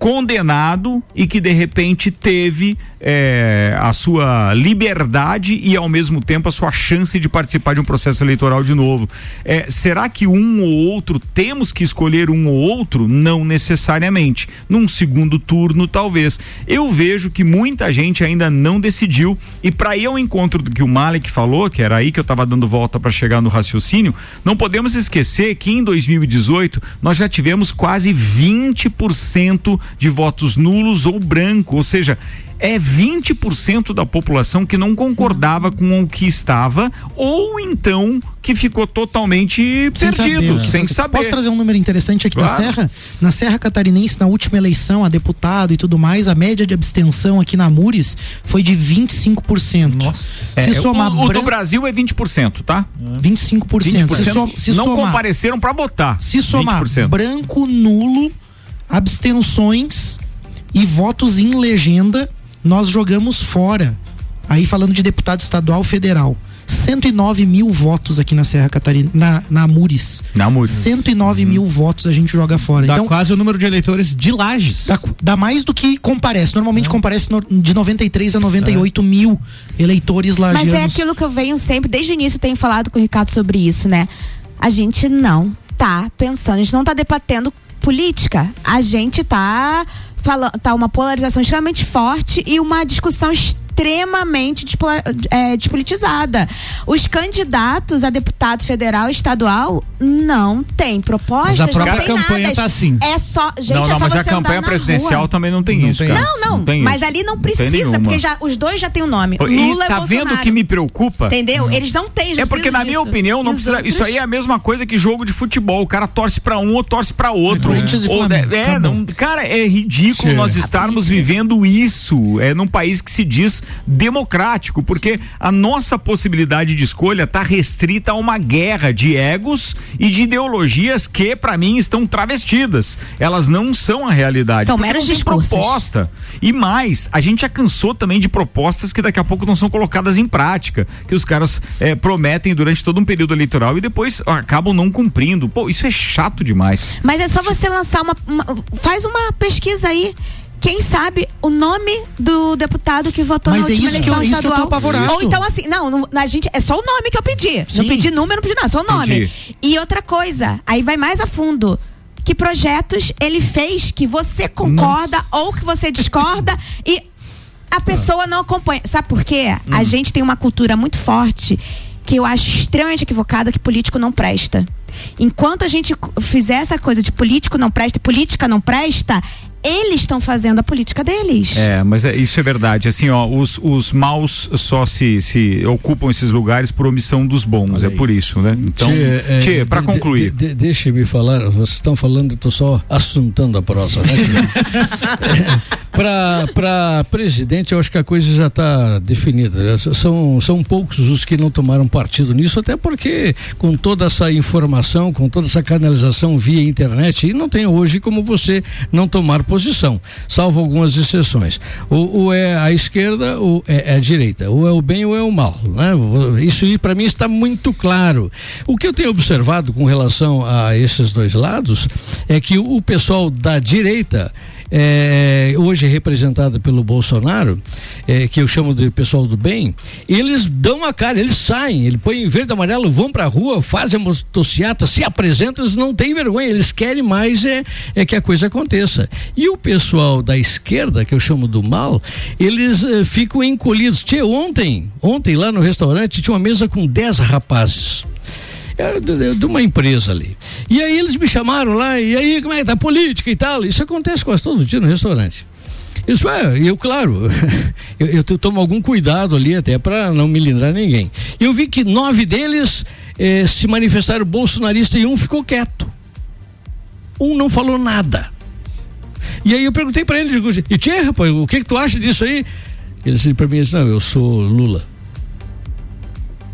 condenado e que de repente teve é, a sua liberdade e ao mesmo tempo a sua chance de participar de um processo eleitoral de novo. É, será que um ou outro temos que escolher um ou outro? Não necessariamente. Num segundo turno, talvez. Eu vejo que muita gente ainda não decidiu e para ir ao encontro do que o Malek falou, que era aí que eu estava dando volta para chegar no raciocínio, não podemos esquecer que em 2018 nós já tivemos quase 20% de votos nulos ou branco, ou seja, é 20% da população que não concordava com o que estava ou então que ficou totalmente sem perdido, saber, sem saber. Posso trazer um número interessante aqui claro. da Serra? Na Serra Catarinense, na última eleição, a deputado e tudo mais, a média de abstenção aqui na Mures foi de 25%. Nossa. Se é, somar o, o do Brasil é 20%, tá? 25%. 20%. Se, so, se não somar, compareceram para votar. Se somar 20%. branco, nulo, abstenções e votos em legenda, nós jogamos fora. Aí falando de deputado estadual federal. 109 mil votos aqui na Serra Catarina, na, na Mures. Na Mures. 109 uhum. mil votos a gente joga fora. Dá então, quase o número de eleitores de Lages. Dá, dá mais do que comparece. Normalmente uhum. comparece no, de 93 a 98 uhum. mil eleitores lagianos. Mas é aquilo que eu venho sempre, desde o início, tenho falado com o Ricardo sobre isso, né? A gente não tá pensando, a gente não tá debatendo política. A gente tá falando, tá uma polarização extremamente forte e uma discussão extremamente é, despolitizada. Os candidatos a deputado federal e estadual não têm propostas, mas a própria não tem campanha nada. Tá assim. É só, gente, não, não, é só mas você a campanha presidencial também não tem não isso, tem. cara. Não, não, não mas isso. ali não precisa, porque já os dois já têm o um nome. Lula e tá e vendo o que me preocupa? Entendeu? Hum. Eles não têm, É porque na minha opinião não precisa, isso aí é a mesma coisa que jogo de futebol, o cara torce para um ou torce para outro. É, ou, é, não, cara, é ridículo nós estarmos vivendo isso, é num país que se diz democrático, porque a nossa possibilidade de escolha está restrita a uma guerra de egos e de ideologias que, para mim, estão travestidas. Elas não são a realidade. São meros discursos. proposta. E mais, a gente já cansou também de propostas que daqui a pouco não são colocadas em prática, que os caras é, prometem durante todo um período eleitoral e depois acabam não cumprindo. Pô, isso é chato demais. Mas é só você lançar uma, uma faz uma pesquisa aí quem sabe o nome do deputado que votou Mas na é última isso eleição que eu, estadual. Isso Ou então assim, não, não, a gente é só o nome que eu pedi. Sim. Não pedi número, não pedi nada, só o nome. Entendi. E outra coisa, aí vai mais a fundo. Que projetos ele fez que você concorda Nossa. ou que você discorda [LAUGHS] e a pessoa não acompanha. Sabe por quê? Hum. A gente tem uma cultura muito forte que eu acho extremamente equivocada que político não presta. Enquanto a gente fizer essa coisa de político não presta e política não presta, eles estão fazendo a política deles. É, mas é, isso é verdade. Assim, ó, os, os maus só se, se ocupam esses lugares por omissão dos bons. É por isso, né? Então, tchê, é, para concluir. De, de, Deixe-me falar, vocês estão falando, estou só assuntando a prosa, né? [LAUGHS] para presidente, eu acho que a coisa já está definida. São, são poucos os que não tomaram partido nisso, até porque com toda essa informação, com toda essa canalização via internet, e não tem hoje como você não tomar posição, salvo algumas exceções. Ou, ou é a esquerda ou é, é, a direita, ou é o bem ou é o mal. Né? Isso para mim está muito claro. O que eu tenho observado com relação a esses dois lados é que o, o pessoal da direita é, hoje representada pelo Bolsonaro, é, que eu chamo de pessoal do bem, eles dão a cara, eles saem, ele põe verde e amarelo, vão pra rua, fazem a motociata, se apresentam, eles não têm vergonha, eles querem mais é, é que a coisa aconteça. E o pessoal da esquerda, que eu chamo do mal, eles eh, ficam encolhidos. Tchê, ontem, ontem lá no restaurante tinha uma mesa com 10 rapazes de, de uma empresa ali. E aí eles me chamaram lá, e aí como é que tá política e tal? Isso acontece quase todo dia no restaurante. Isso é, eu, claro, [LAUGHS] eu, eu tomo algum cuidado ali até para não me lindrar ninguém. Eu vi que nove deles eh, se manifestaram bolsonarista e um ficou quieto. Um não falou nada. E aí eu perguntei para ele, digo, e tchê, rapaz, o que, que tu acha disso aí? Ele disse para mim, não, eu sou Lula.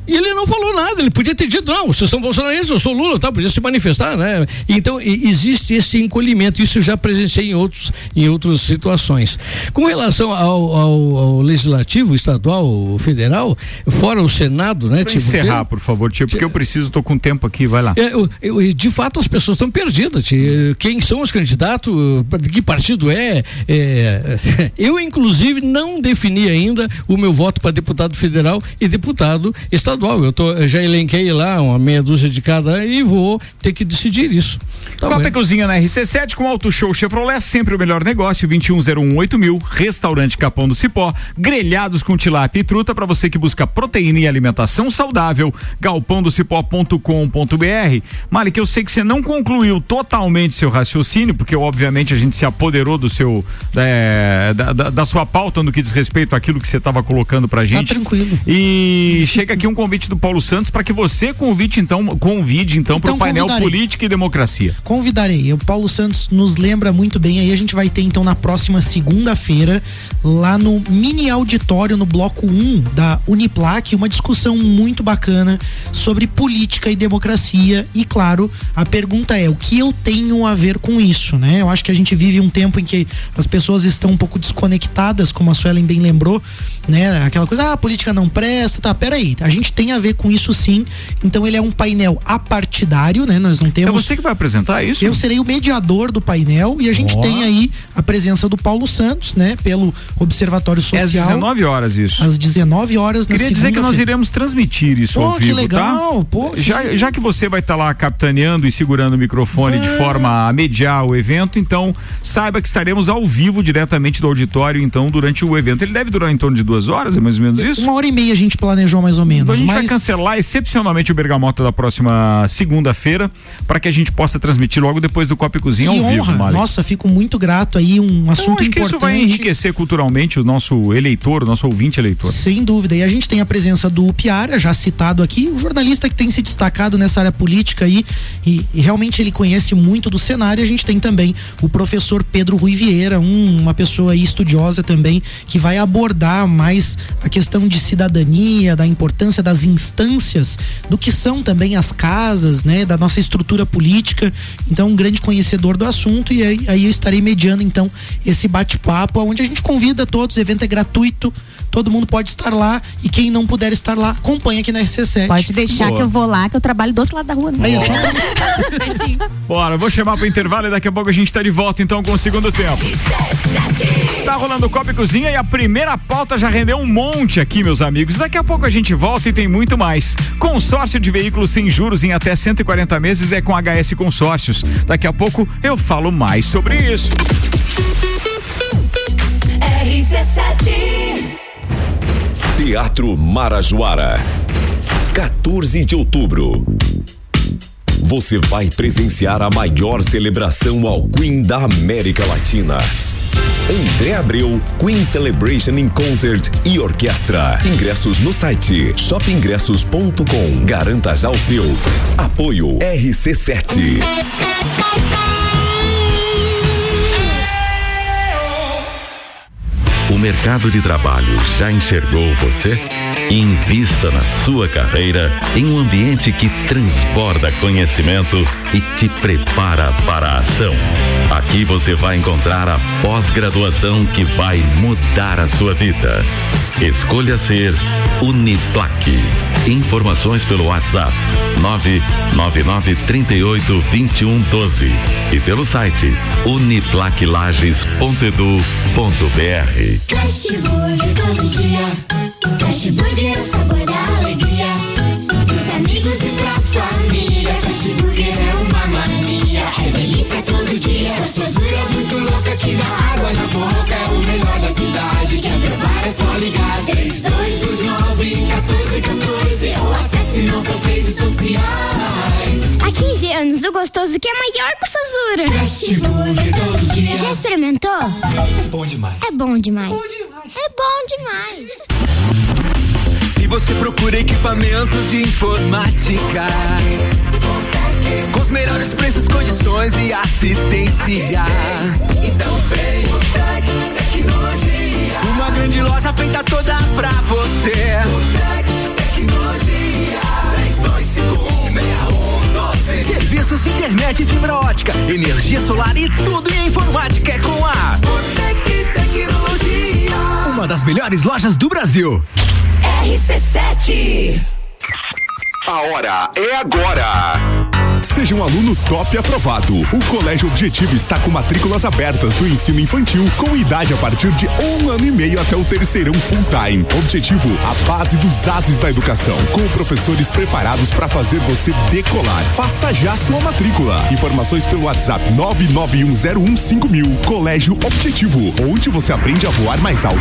E ele não falou nada, ele podia ter dito, não, vocês são bolsonaristas, eu sou Lula, tá? Podia se manifestar, né? Então, existe esse encolhimento, isso eu já presenciei em outros, em outras situações. Com relação ao, ao, ao legislativo, estadual, federal, fora o Senado, né? Tipo, encerrar, por favor, tio, porque eu preciso, tô com tempo aqui, vai lá. É, eu, eu, de fato, as pessoas estão perdidas, tio. Quem são os candidatos, de que partido é, é [LAUGHS] eu, inclusive, não defini ainda o meu voto para deputado federal e deputado estadual estadual. Eu, tô, eu já elenquei lá uma meia dúzia de cada e vou ter que decidir isso. Tá Copa e Cozinha na RC7 com Auto Show Chevrolet, sempre o melhor negócio, 21018000 mil, restaurante Capão do Cipó, grelhados com tilápia e truta para você que busca proteína e alimentação saudável, galpãodocipó.com.br. Malik, eu sei que você não concluiu totalmente seu raciocínio, porque obviamente a gente se apoderou do seu, é, da, da, da, sua pauta no que diz respeito àquilo que você estava colocando pra gente. Tá tranquilo. E chega aqui um convite do Paulo Santos para que você convite então, convide então, então para o painel Política e Democracia. Convidarei. O Paulo Santos nos lembra muito bem. Aí a gente vai ter então na próxima segunda-feira lá no mini auditório no bloco 1 da Uniplac uma discussão muito bacana sobre política e democracia e claro, a pergunta é o que eu tenho a ver com isso, né? Eu acho que a gente vive um tempo em que as pessoas estão um pouco desconectadas, como a Suelen bem lembrou, né? Aquela coisa, ah, a política não presta, tá, peraí, a gente tem a ver com isso sim. Então ele é um painel apartidário, né? Nós não temos. É você que vai apresentar isso? Eu serei o mediador do painel e a gente oh. tem aí a presença do Paulo Santos, né? Pelo Observatório Social. É às 19 horas isso. Às 19 horas Queria dizer que nós iremos transmitir isso Pô, ao vivo, que legal. tá? Pô, já, que... já que você vai estar tá lá capitaneando e segurando o microfone é. de forma a mediar o evento, então saiba que estaremos ao vivo diretamente do auditório, então, durante o evento. Ele deve durar em torno de duas horas, é mais ou menos isso? Uma hora e meia a gente planejou mais ou menos. Então a gente mas... vai cancelar excepcionalmente o Bergamota da próxima segunda-feira para que a gente possa transmitir logo depois do Copa e Cozinha que ao honra. vivo, Nossa, fico muito grato aí, um assunto acho importante. Que isso vai enriquecer culturalmente o nosso eleitor, o nosso ouvinte eleitor. Sem dúvida. E a gente tem a presença do Piara, já citado aqui, um jornalista que tem se destacado nessa área política aí e, e realmente ele conhece muito do cenário. A gente tem também o professor Pedro Rui Vieira, um, uma pessoa aí estudiosa também, que vai abordar mais a questão de cidadania, da importância das instâncias, do que são também as casas, né, da nossa estrutura política. Então, um grande conhecedor do assunto e aí, aí eu estarei mediando então esse bate-papo, onde a gente convida todos, o evento é gratuito, todo mundo pode estar lá e quem não puder estar lá, acompanha aqui na RC7. Pode deixar Boa. que eu vou lá, que eu trabalho do outro lado da rua. Né? Aí, [LAUGHS] Bora, vou chamar pro intervalo e daqui a pouco a gente tá de volta então com o segundo tempo. Tá rolando Copa e Cozinha e a primeira pauta já rendeu um monte aqui, meus amigos. Daqui a pouco a gente volta e tem muito mais. Consórcio de veículos sem juros em até 140 meses é com HS Consórcios. Daqui a pouco eu falo mais sobre isso. RC7 Teatro Marajoara 14 de outubro. Você vai presenciar a maior celebração ao Queen da América Latina. André Abreu, Queen Celebration in Concert e Orquestra. Ingressos no site shopingressos.com. Garanta já o seu. Apoio RC7. O mercado de trabalho já enxergou você? Invista na sua carreira em um ambiente que transborda conhecimento e te prepara para a ação. Aqui você vai encontrar a pós-graduação que vai mudar a sua vida. Escolha ser Uniplaque. Informações pelo WhatsApp 999 38 21 12 e pelo site uniplaquilages.edu.br. Burger todo dia. Fast Burger é o sabor da alegria. Dos amigos e pra família. Fast Burger é uma mania. É delícia todo dia. Gostosura muito louca que dá água na boca. É o melhor da cidade. Quer provar é só ligar. 3229 1414 ou acesse nossas redes sociais. Há 15 anos, o gostoso que é maior que o Sazura. Fast Burger experimentou? É bom demais. É bom demais. É bom demais. Se você procura equipamentos de informática, com os melhores preços, condições e assistência, então vem o Tec Tecnologia. Uma grande loja feita toda pra você. O Tec Tecnologia. 32516112. Serviços de internet e fibra ótica, energia solar e tudo em informática é com a Botec Tecnologia. Uma das melhores lojas do Brasil. RC7. A hora é agora. Seja um aluno top aprovado. O Colégio Objetivo está com matrículas abertas do ensino infantil com idade a partir de um ano e meio até o terceirão full time. Objetivo, a base dos ases da educação, com professores preparados para fazer você decolar. Faça já sua matrícula. Informações pelo WhatsApp 991015000. Colégio Objetivo, onde você aprende a voar mais alto.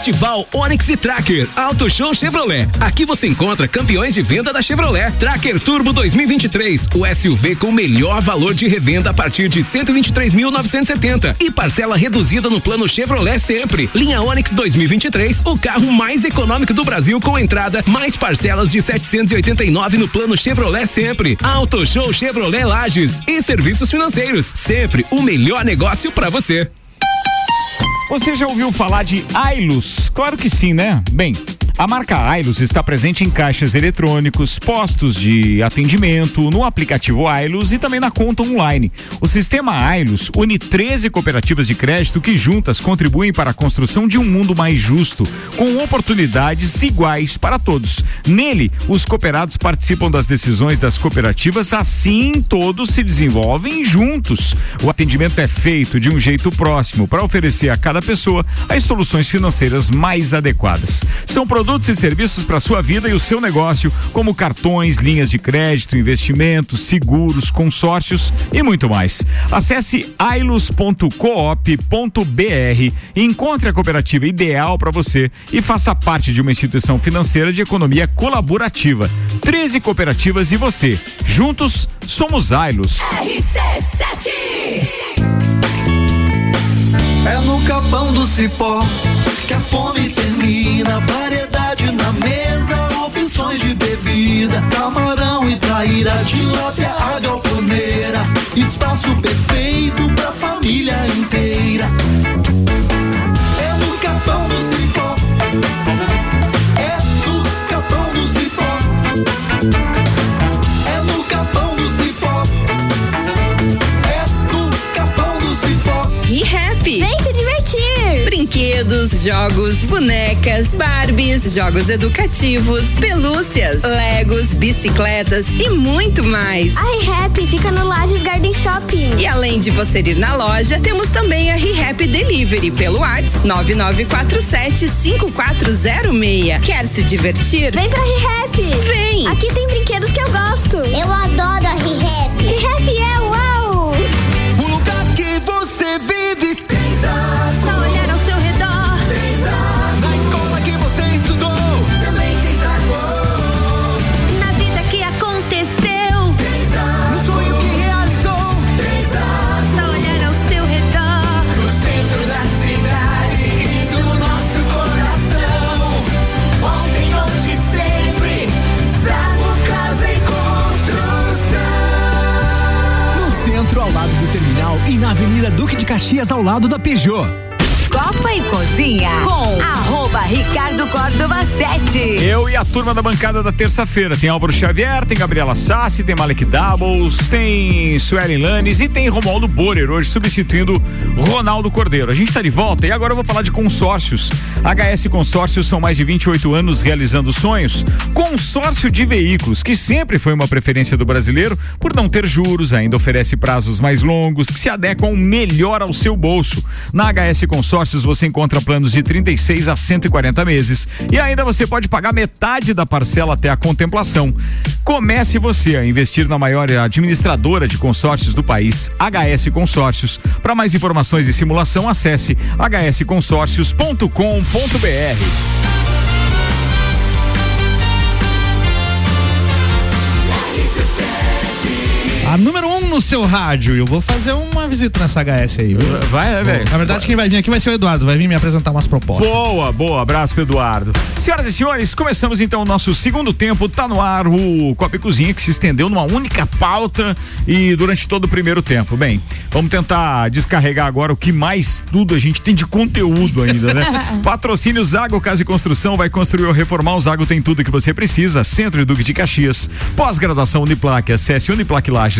Festival Onix e Tracker Auto Show Chevrolet. Aqui você encontra campeões de venda da Chevrolet. Tracker Turbo 2023, o SUV com melhor valor de revenda a partir de 123.970 e parcela reduzida no plano Chevrolet sempre. Linha Onix 2023, o carro mais econômico do Brasil com entrada mais parcelas de 789 no plano Chevrolet sempre. Auto Show Chevrolet Lages e serviços financeiros, sempre o melhor negócio para você. Você já ouviu falar de Ailus? Claro que sim, né? Bem, a marca Ailus está presente em caixas eletrônicos, postos de atendimento, no aplicativo Ailus e também na conta online. O sistema Ailus une 13 cooperativas de crédito que juntas contribuem para a construção de um mundo mais justo, com oportunidades iguais para todos. Nele, os cooperados participam das decisões das cooperativas, assim todos se desenvolvem juntos. O atendimento é feito de um jeito próximo para oferecer a cada pessoa as soluções financeiras mais adequadas. São produtos e serviços para sua vida e o seu negócio, como cartões, linhas de crédito, investimentos, seguros, consórcios e muito mais. Acesse ailos.coop.br, encontre a cooperativa ideal para você e faça parte de uma instituição financeira de economia colaborativa. 13 cooperativas e você. Juntos somos Ailos. RC7. É no capão do cipó que a fome termina. Na mesa, opções de bebida. Camarão e traíra, tilápia, a galponeira. Espaço perfeito pra família inteira. É no capão do cipó. É no capão do cipó. Brinquedos, jogos, bonecas, Barbies, jogos educativos, pelúcias, Legos, bicicletas e muito mais. A Happy fica no Lages Garden Shopping. E além de você ir na loja, temos também a ReHap Delivery pelo WhatsApp 99475406. Quer se divertir? Vem pra ReHap. Vem. Aqui tem brinquedos que eu gosto. Eu adoro a ReHap. ReHap é uau. O lugar que você vive Caxias ao lado da Peugeot. Copa e Cozinha com arroba Ricardo Córdova 7. Eu e a turma da bancada da terça-feira. Tem Álvaro Xavier, tem Gabriela Sassi, tem Malek Doubles, tem Suelen Lanes e tem Romualdo Borer, hoje substituindo Ronaldo Cordeiro. A gente está de volta e agora eu vou falar de consórcios. HS Consórcios são mais de 28 anos realizando sonhos. Consórcio de veículos, que sempre foi uma preferência do brasileiro por não ter juros, ainda oferece prazos mais longos que se adequam melhor ao seu bolso. Na HS Consórcios você encontra planos de 36 a 140 meses e ainda você pode pagar metade da parcela até a contemplação. Comece você a investir na maior administradora de consórcios do país, HS Consórcios. Para mais informações e simulação, acesse hsconsórcios.com.br. A número um no seu rádio. Eu vou fazer uma visita nessa HS aí. Viu? Vai, né, velho? Na verdade, quem vai vir aqui vai ser o Eduardo. Vai vir me apresentar umas propostas. Boa, boa. Abraço pro Eduardo. Senhoras e senhores, começamos então o nosso segundo tempo. Tá no ar o Copa e Cozinha que se estendeu numa única pauta e durante todo o primeiro tempo. Bem, vamos tentar descarregar agora o que mais tudo a gente tem de conteúdo ainda, né? [LAUGHS] Patrocínio Zago Casa e Construção vai construir ou reformar. O Zago tem tudo que você precisa. Centro e Duque de Caxias. Pós-graduação Uniplaque. Acesse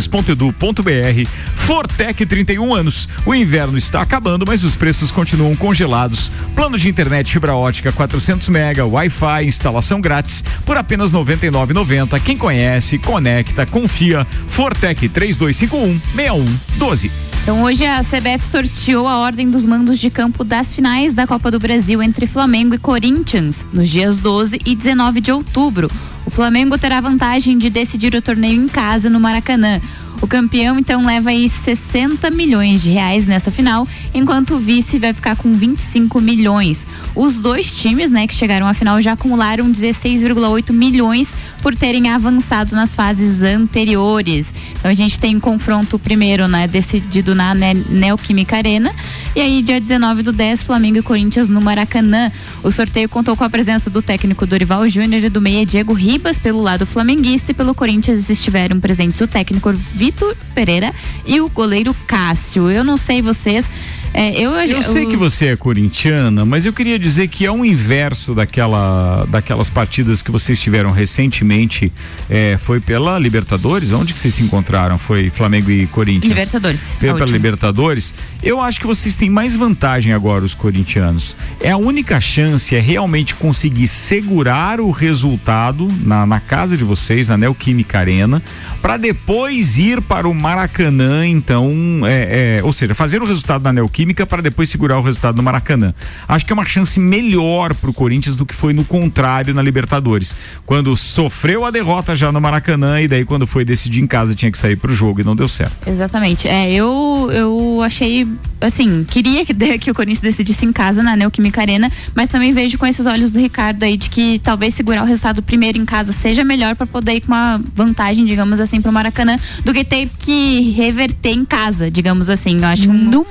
uniplaquilages.edu.br. Fortec 31 anos. O inverno está acabando, mas os preços continuam congelados. Plano de internet fibra ótica 400 mega, Wi-Fi, instalação grátis por apenas 99,90. Quem conhece, conecta, confia. Fortec 3251 6112. Então hoje a CBF sorteou a ordem dos mandos de campo das finais da Copa do Brasil entre Flamengo e Corinthians, nos dias 12 e 19 de outubro. O Flamengo terá vantagem de decidir o torneio em casa no Maracanã. O campeão então leva aí 60 milhões de reais nessa final, enquanto o vice vai ficar com 25 milhões. Os dois times, né, que chegaram à final já acumularam 16,8 milhões por terem avançado nas fases anteriores. Então a gente tem um confronto primeiro, né, decidido na Ne- Neoquímica Arena e aí dia 19 do 10 Flamengo e Corinthians no Maracanã. O sorteio contou com a presença do técnico Dorival Júnior e do meia Diego Ribas pelo lado flamenguista e pelo Corinthians estiveram presentes o técnico Vitor Pereira e o goleiro Cássio. Eu não sei vocês, é, eu Eu sei que você é corintiana, mas eu queria dizer que é o inverso daquela, daquelas partidas que vocês tiveram recentemente. é, foi pela Libertadores? Onde que vocês se encontraram? Foi Flamengo e Corinthians? Libertadores, Foi pela. Libertadores. Eu acho que vocês têm mais vantagem agora, os corintianos. É a única chance é realmente conseguir segurar o resultado na, na casa de vocês, na Neoquímica Arena, para depois ir para o Maracanã, então, é, é, ou seja, fazer o resultado na Neoquímica para depois segurar o resultado no Maracanã. Acho que é uma chance melhor pro Corinthians do que foi no contrário na Libertadores, quando sofreu a derrota já no Maracanã e daí quando foi decidir em casa tinha que sair pro jogo e não deu certo. Exatamente. É, eu, eu achei, assim, queria que, que o Corinthians decidisse em casa na Neoquímica Arena, mas também vejo com esses olhos do Ricardo aí de que talvez segurar o resultado primeiro em casa seja melhor para poder ir com uma vantagem, digamos assim, pro Maracanã, do que ter que reverter em casa, digamos assim. Eu acho um... No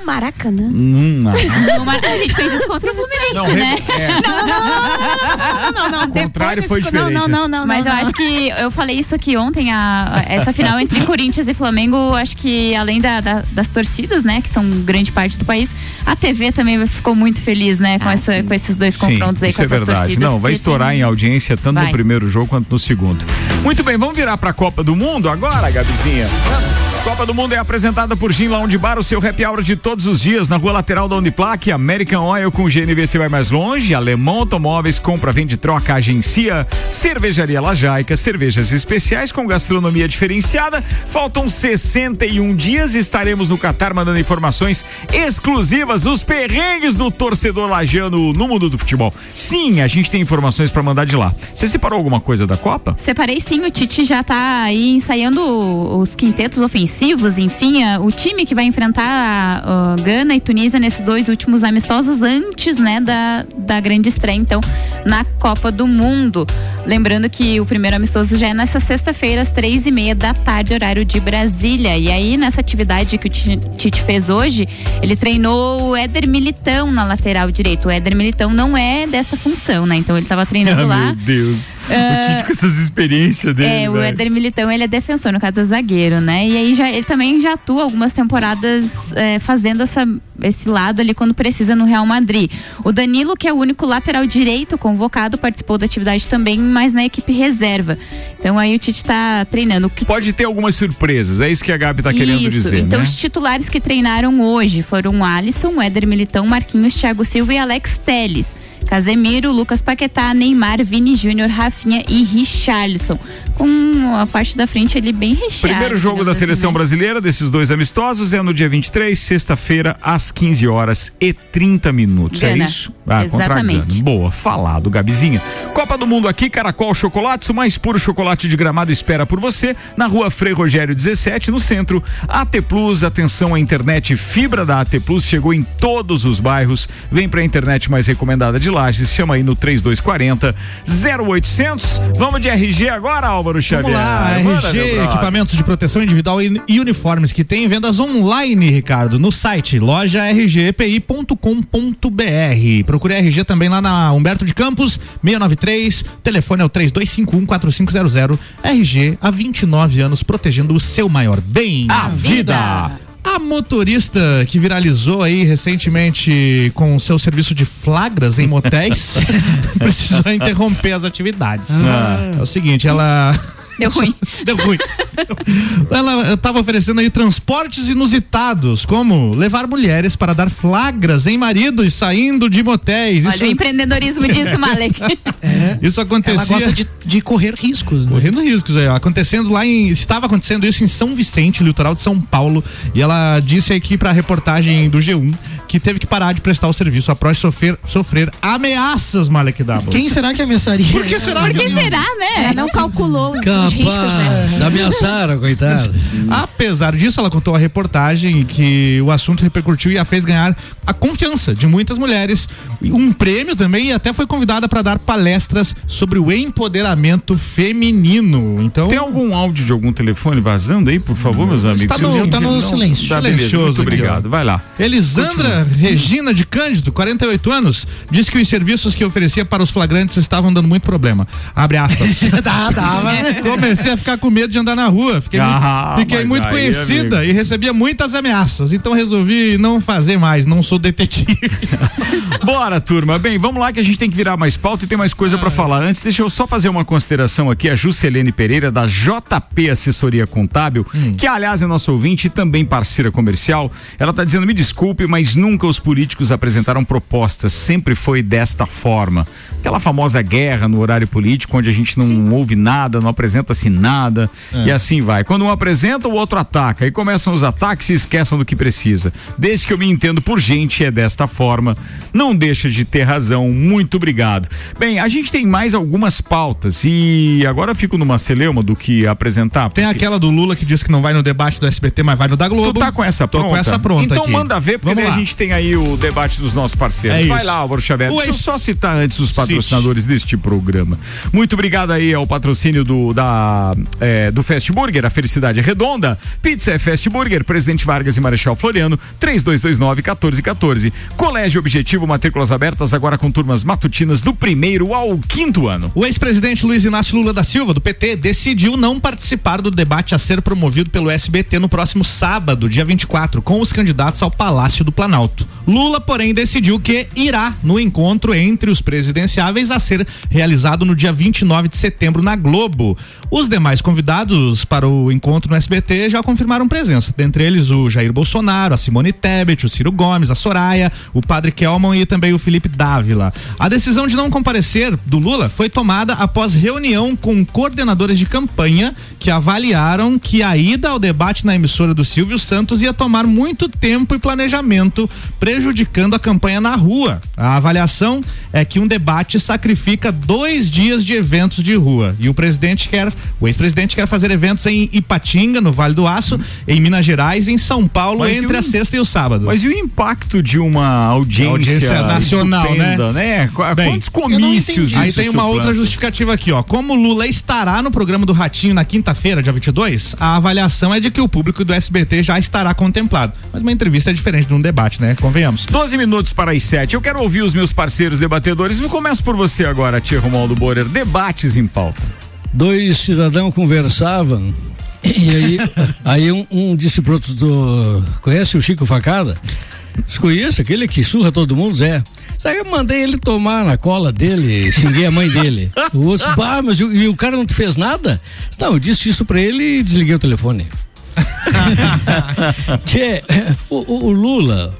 Maracanã? Hum, não. No Mar- A gente fez isso contra o Fluminense, Não, né? é. Não, não, não, não, não, não. O contrário foi diferente. Não, não, não, não. Mas não, eu não. acho que eu falei isso aqui ontem, a, essa final entre Corinthians e Flamengo, acho que além da- da- das torcidas, né, que são grande parte do país, a TV também ficou muito feliz, né, com, essa, com esses dois confrontos aí isso com é essas verdade. torcidas. Não, vai estourar tem- em audiência tanto no Vai. primeiro jogo quanto no segundo. Muito bem, vamos virar pra Copa do Mundo agora, Gabizinha. Copa do Mundo é apresentada por Gin Lounge Bar, o seu happy hour de todos os dias na rua lateral da Uniplaque, American Oil com GNV você vai mais longe, Alemão Automóveis, compra, vende, troca, agencia, Cervejaria Lajaica, cervejas especiais com gastronomia diferenciada. Faltam 61 dias, estaremos no Catar mandando informações exclusivas, os perrengues do torcedor lajano no mundo do futebol. Sim, a gente tem informações pra mandar de lá. Você separou alguma coisa da Copa? Separei sim, o Tite já tá aí ensaiando os quintetos ofensivos, enfim, a- o time que vai enfrentar a, a Gana e Tunísia nesses dois últimos amistosos antes, né, da, da grande estreia, então, na Copa do Mundo. Lembrando que o primeiro amistoso já é nessa sexta-feira, às três e meia da tarde, horário de Brasília. E aí, nessa atividade que o Ti- Tite fez hoje, ele treinou o Éder Militão na lateral direito. O Éder Militão não é dessa função, né? Então ele tava treinando [LAUGHS] Ah, lá. meu Deus. Ah, o Tite com essas experiências dele. É, o velho. Éder Militão, ele é defensor, no caso é zagueiro, né? E aí já, ele também já atua algumas temporadas é, fazendo essa, esse lado ali quando precisa no Real Madrid. O Danilo, que é o único lateral direito convocado, participou da atividade também, mas na equipe reserva. Então aí o Tite tá treinando. Pode ter algumas surpresas, é isso que a Gabi tá querendo dizer, então né? os titulares que treinaram hoje foram Alisson, Éder Militão, Marquinhos, Thiago Silva e Alex Teles. Casemiro, Lucas Paquetá, Neymar, Vini Júnior, Rafinha e Richarlison. Com a parte da frente ali bem recheada. Primeiro jogo da assim, seleção né? brasileira desses dois amistosos é no dia 23, sexta-feira, às 15 horas e 30 minutos. É Gana. isso? Ah, contra a Exatamente. Gana. Boa, falado, Gabizinha. Copa do Mundo aqui, Caracol Chocolates, o mais puro chocolate de gramado espera por você, na rua Frei Rogério 17, no centro. AT Plus, atenção, a internet fibra da AT Plus chegou em todos os bairros. Vem pra internet mais recomendada de Lages, chama aí no 3240 0800. Vamos de RG agora, Álvaro Xavier. Vamos lá, RG, equipamentos de proteção individual e e uniformes que tem vendas online, Ricardo, no site loja rgpi.com.br. Procure a RG também lá na Humberto de Campos, 693, telefone é o 32514500. RG há 29 anos protegendo o seu maior bem, A vida. A motorista que viralizou aí recentemente com o seu serviço de flagras em motéis [LAUGHS] [LAUGHS] precisou interromper as atividades. Ah. É o seguinte, ela Deu ruim. [LAUGHS] Deu ruim. Ela estava oferecendo aí transportes inusitados, como levar mulheres para dar flagras em maridos saindo de motéis. Olha o empreendedorismo disso, [LAUGHS] Malek. Isso acontecia. Ela gosta de, de correr riscos, né? Correndo riscos aí, ó. Acontecendo lá em. Estava acontecendo isso em São Vicente, litoral de São Paulo. E ela disse aqui pra reportagem do G1 que teve que parar de prestar o serviço após sofrer, sofrer ameaças, Malek W. Quem será que ameaçaria? Por que será Por que que será, né? Ela não calculou os, os riscos, né? Capaz, ameaçaram, coitado. Apesar disso, ela contou a reportagem que o assunto repercutiu e a fez ganhar a confiança de muitas mulheres, um prêmio também e até foi convidada para dar palestras sobre o empoderamento feminino. Então, Tem algum áudio de algum telefone vazando aí, por favor, meus amigos? Está no- tá no silêncio. Tá, Silencioso muito aqui, obrigado. Vai lá. Elisandra Regina de Cândido, 48 anos, disse que os serviços que oferecia para os flagrantes estavam dando muito problema. Abre aspas. [LAUGHS] Dá, dava. Comecei a ficar com medo de andar na rua. Fiquei, Ah, muito, fiquei muito aí, conhecida amigo. e recebia muitas ameaças. Então resolvi não fazer mais. Não sou detetive. [LAUGHS] Bora, turma. Bem, vamos lá que a gente tem que virar mais pauta e tem mais coisa pra falar. Antes, deixa eu só fazer uma consideração aqui. A Juscelene Pereira, da JP Assessoria Contábil, que aliás é nosso ouvinte e também parceira comercial. Ela tá dizendo: me desculpe, mas nunca os políticos apresentaram propostas. Sempre foi desta forma. Aquela famosa guerra no horário político, onde a gente não ouve nada, não apresenta-se nada. É. E assim vai. Quando um apresenta, o outro ataca. Aí começam os ataques e esqueçam do que precisa. Desde que eu me entendo por gente, é desta forma. Não deixa de ter razão. Muito obrigado. Bem, a gente tem mais algumas pautas e agora eu fico numa celeuma do que apresentar. Tem aquela do Lula que diz que não vai no debate do SBT, mas vai no da Globo. Tu tá com essa Tô pronta? com essa pronta Então aqui. manda ver, porque a gente tem aí o debate dos nossos parceiros. É Vai lá, Álvaro Xavier. O Deixa eu só citar antes os patrocinadores deste programa. Muito obrigado aí ao patrocínio do, da, é, do Fast Burger, a felicidade é redonda. Pizza é Fast Burger, Presidente Vargas e Marechal Floriano, 3229-1414. Colégio Objetivo, matrículas abertas agora com turmas matutinas do primeiro ao quinto ano. O ex-presidente Luiz Inácio Lula da Silva, do PT, decidiu não participar do debate a ser promovido pelo SBT no próximo sábado, dia 24, com os candidatos ao Palácio do Planalto. Lula, porém, decidiu que irá no encontro entre os a ser realizado no dia 29 de setembro na Globo. Os demais convidados para o encontro no SBT já confirmaram presença, dentre eles o Jair Bolsonaro, a Simone Tebet, o Ciro Gomes, a Soraya, o Padre Kelman e também o Felipe Dávila. A decisão de não comparecer do Lula foi tomada após reunião com coordenadores de campanha que avaliaram que a ida ao debate na emissora do Silvio Santos ia tomar muito tempo e planejamento, prejudicando a campanha na rua. A avaliação é que um debate sacrifica dois dias de eventos de rua e o presidente quer, o ex-presidente quer fazer eventos em Ipatinga, no Vale do Aço, em Minas Gerais, em São Paulo, Mas entre o- a sexta e o sábado. Mas e o impacto de uma audiência, Audiência nacional, estupenda, né? Qu- Bem, Quantos comícios Aí isso tem uma suplanta? outra justificativa aqui, ó. Como Lula estará no programa do Ratinho na quinta-feira, dia 22, a avaliação é de que o público do SBT já estará contemplado. Mas uma entrevista é diferente de um debate, né? Convenhamos. 12 minutos para as 7. Eu quero ouvir os meus parceiros debatedores. Eu começo por você agora, Tia Romualdo Borer. Debates em pauta. Dois cidadãos conversavam E aí, aí um, um disse pro outro, do, conhece o Chico Facada? Desconheço, aquele que surra todo mundo, Zé. Sabe, eu mandei ele tomar na cola dele, xinguei a mãe dele. [LAUGHS] O outro, bah, mas e, o- e o cara não te fez nada? Não, eu disse isso pra ele e desliguei o telefone. [LAUGHS] Tchê, o, o- o Lula,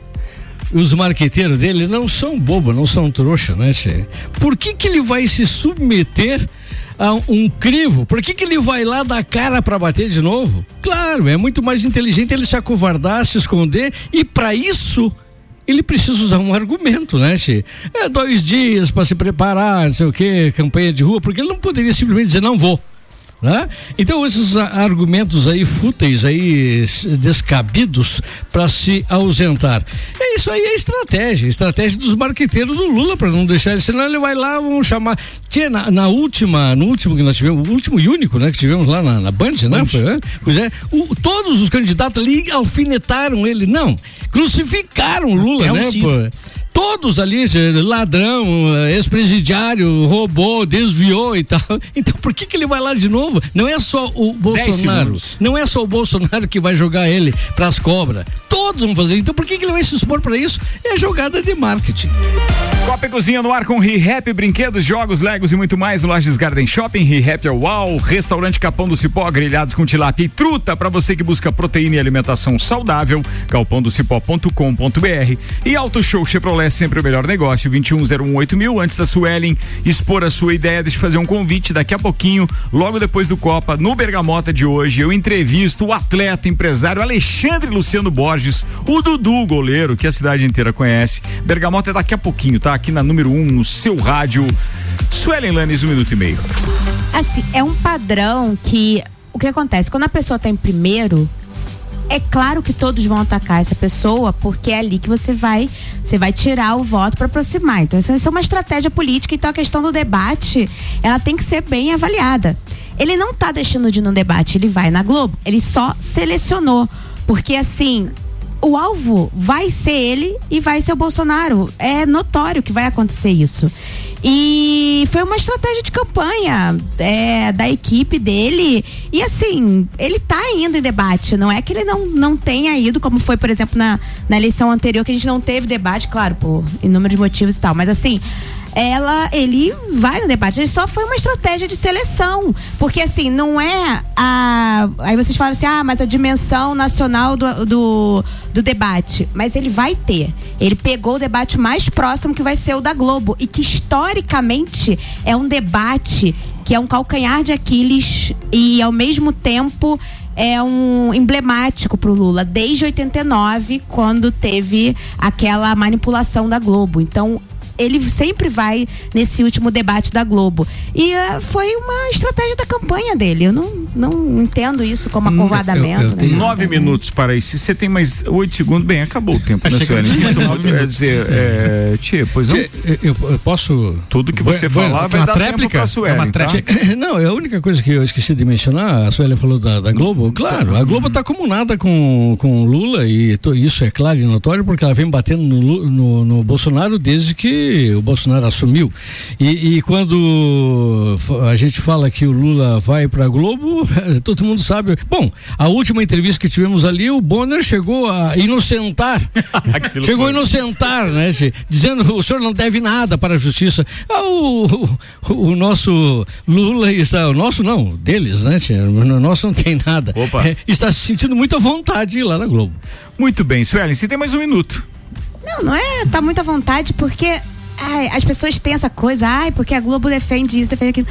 os marqueteiros dele não são bobo, não são trouxa, né, Tchê? Por que que ele vai se submeter a um crivo? Por que que ele vai lá dar cara pra bater de novo? Claro, é muito mais inteligente ele se acovardar, se esconder e pra isso ele precisa usar um argumento, né, Tchê? É dois dias pra se preparar, não sei o quê, campanha de rua, porque ele não poderia simplesmente dizer não vou. Né? Então esses argumentos aí fúteis aí descabidos para se ausentar. É isso aí é estratégia, estratégia dos marqueteiros do Lula para não deixar ele, senão ele vai lá, vamos chamar. Tinha na, na última, no último que nós tivemos, o último e único, né, que tivemos lá na, na Band, né? Foi, é? Pois é, o- todos os candidatos ali alfinetaram ele, não, crucificaram o Lula, Até né? Ciro. Todos ali, ladrão, eh, ex-presidiário, roubou, desviou e tal. [LAUGHS] Então por que que ele vai lá de novo? Não é só o Bolsonaro. Não é só o Bolsonaro que vai jogar ele pras cobras. Todos vão fazer. Então por que que ele vai se expor para isso? É jogada de marketing. Copa e Cozinha no ar com ReHap, brinquedos, jogos, legos e muito mais Lages Garden Shopping. ReHap é uau, restaurante Capão do Cipó, grelhados com tilápia e truta para você que busca proteína e alimentação saudável. galpãodocipó.com.br e Auto Show Chevrolet, sempre o melhor negócio, 21018000 mil. Antes da Suelen expor a sua ideia, deixa eu fazer um convite daqui a pouquinho, logo depois do Copa, no Bergamota de hoje, eu entrevisto o atleta, empresário Alexandre Luciano Borges, o Dudu, goleiro, que a cidade inteira conhece. Bergamota é daqui a pouquinho, tá? Aqui na número 1, um, no seu rádio. Suelen Lanes, um minuto e meio. Assim, é um padrão que. O que acontece? Quando a pessoa tá em primeiro, é claro que todos vão atacar essa pessoa, porque é ali que você vai, você vai tirar o voto para aproximar. Então, isso, é uma estratégia política, então a questão do debate, ela tem que ser bem avaliada. Ele não tá deixando de ir no debate, ele vai na Globo, ele só selecionou. Porque assim, o alvo vai ser ele e vai ser o Bolsonaro. É notório que vai acontecer isso. E foi uma estratégia de campanha é, da equipe dele. E assim, ele tá indo em debate. Não é que ele não, não tenha ido, como foi, por exemplo, na, na eleição anterior, que a gente não teve debate, claro, por inúmeros motivos e tal. Mas assim. Ela, ele vai no debate, ele só foi uma estratégia de seleção, porque assim, não é a, aí vocês falam assim, ah, mas a dimensão nacional do, do, do debate, mas ele vai ter, ele pegou o debate mais próximo que vai ser o da Globo, e que historicamente é um debate que é um calcanhar de Aquiles e ao mesmo tempo é um emblemático pro Lula. Desde 89, quando teve aquela manipulação da Globo. Então, ele sempre vai nesse último debate da Globo. E eh, foi uma estratégia da campanha dele. Eu não, não entendo isso como acovardamento. né? Nove minutos para isso. Você tem mais oito segundos, bem, acabou o tempo, né, Achei que Suelen? eu tinha Sinto mais muito, nove é dizer, é, tia, pois não? Eu, eu posso. Tudo que você Vai- falar vai uma dar tempo tréplica? pra Suelen, tá? Tchê, [LAUGHS] Não, é a única coisa que eu esqueci de mencionar, a Sueli falou da, da Globo. Claro, a Globo está comunada com, com o Lula e to- isso é claro e notório porque ela vem batendo no, no, no Bolsonaro desde que o Bolsonaro assumiu. E, e quando a gente fala que o Lula vai para a Globo, [LAUGHS] todo mundo sabe. Bom, a última entrevista que tivemos ali, o Bonner chegou a inocentar. [LAUGHS] Chegou a inocentar, né? Dizendo o senhor não deve nada para a justiça. Ah, o, o, o nosso Lula está. O nosso não, deles, né? O nosso não tem nada. Opa. É, está se sentindo muito à vontade de ir lá na Globo. Muito bem, Suelen, você tem mais um minuto. Não, não é, tá muito à vontade, porque ai, as pessoas têm essa coisa, ai, porque a Globo defende isso, defende aquilo.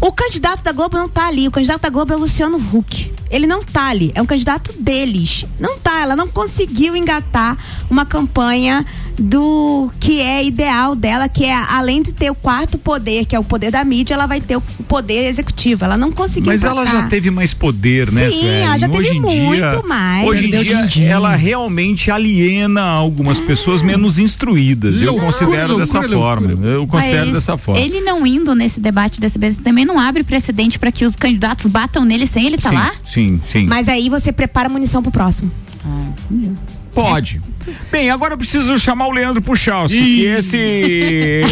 O candidato da Globo não tá ali. O candidato da Globo é o Luciano Huck. Ele não tá ali. É um candidato deles. Não tá. Ela não conseguiu engatar uma campanha do que é ideal dela, que é além de ter o quarto poder, que é o poder da mídia, ela vai ter o poder executivo. Ela não conseguiu. Mas ela já teve mais poder, né, Sim, Suelen? ela já teve hoje em muito dia, mais. Hoje em dia, din-din. ela realmente aliena algumas pessoas menos instruídas. Eu Loucura, considero dessa loucura, forma. Eu considero Mas dessa forma. Ele não indo nesse debate da SBT também não abre precedente para que os candidatos batam nele sem ele estar sim, lá? sim, sim. Mas aí você prepara munição pro próximo. Pode. Bem, agora eu preciso chamar o Leandro Puchalski, que esse.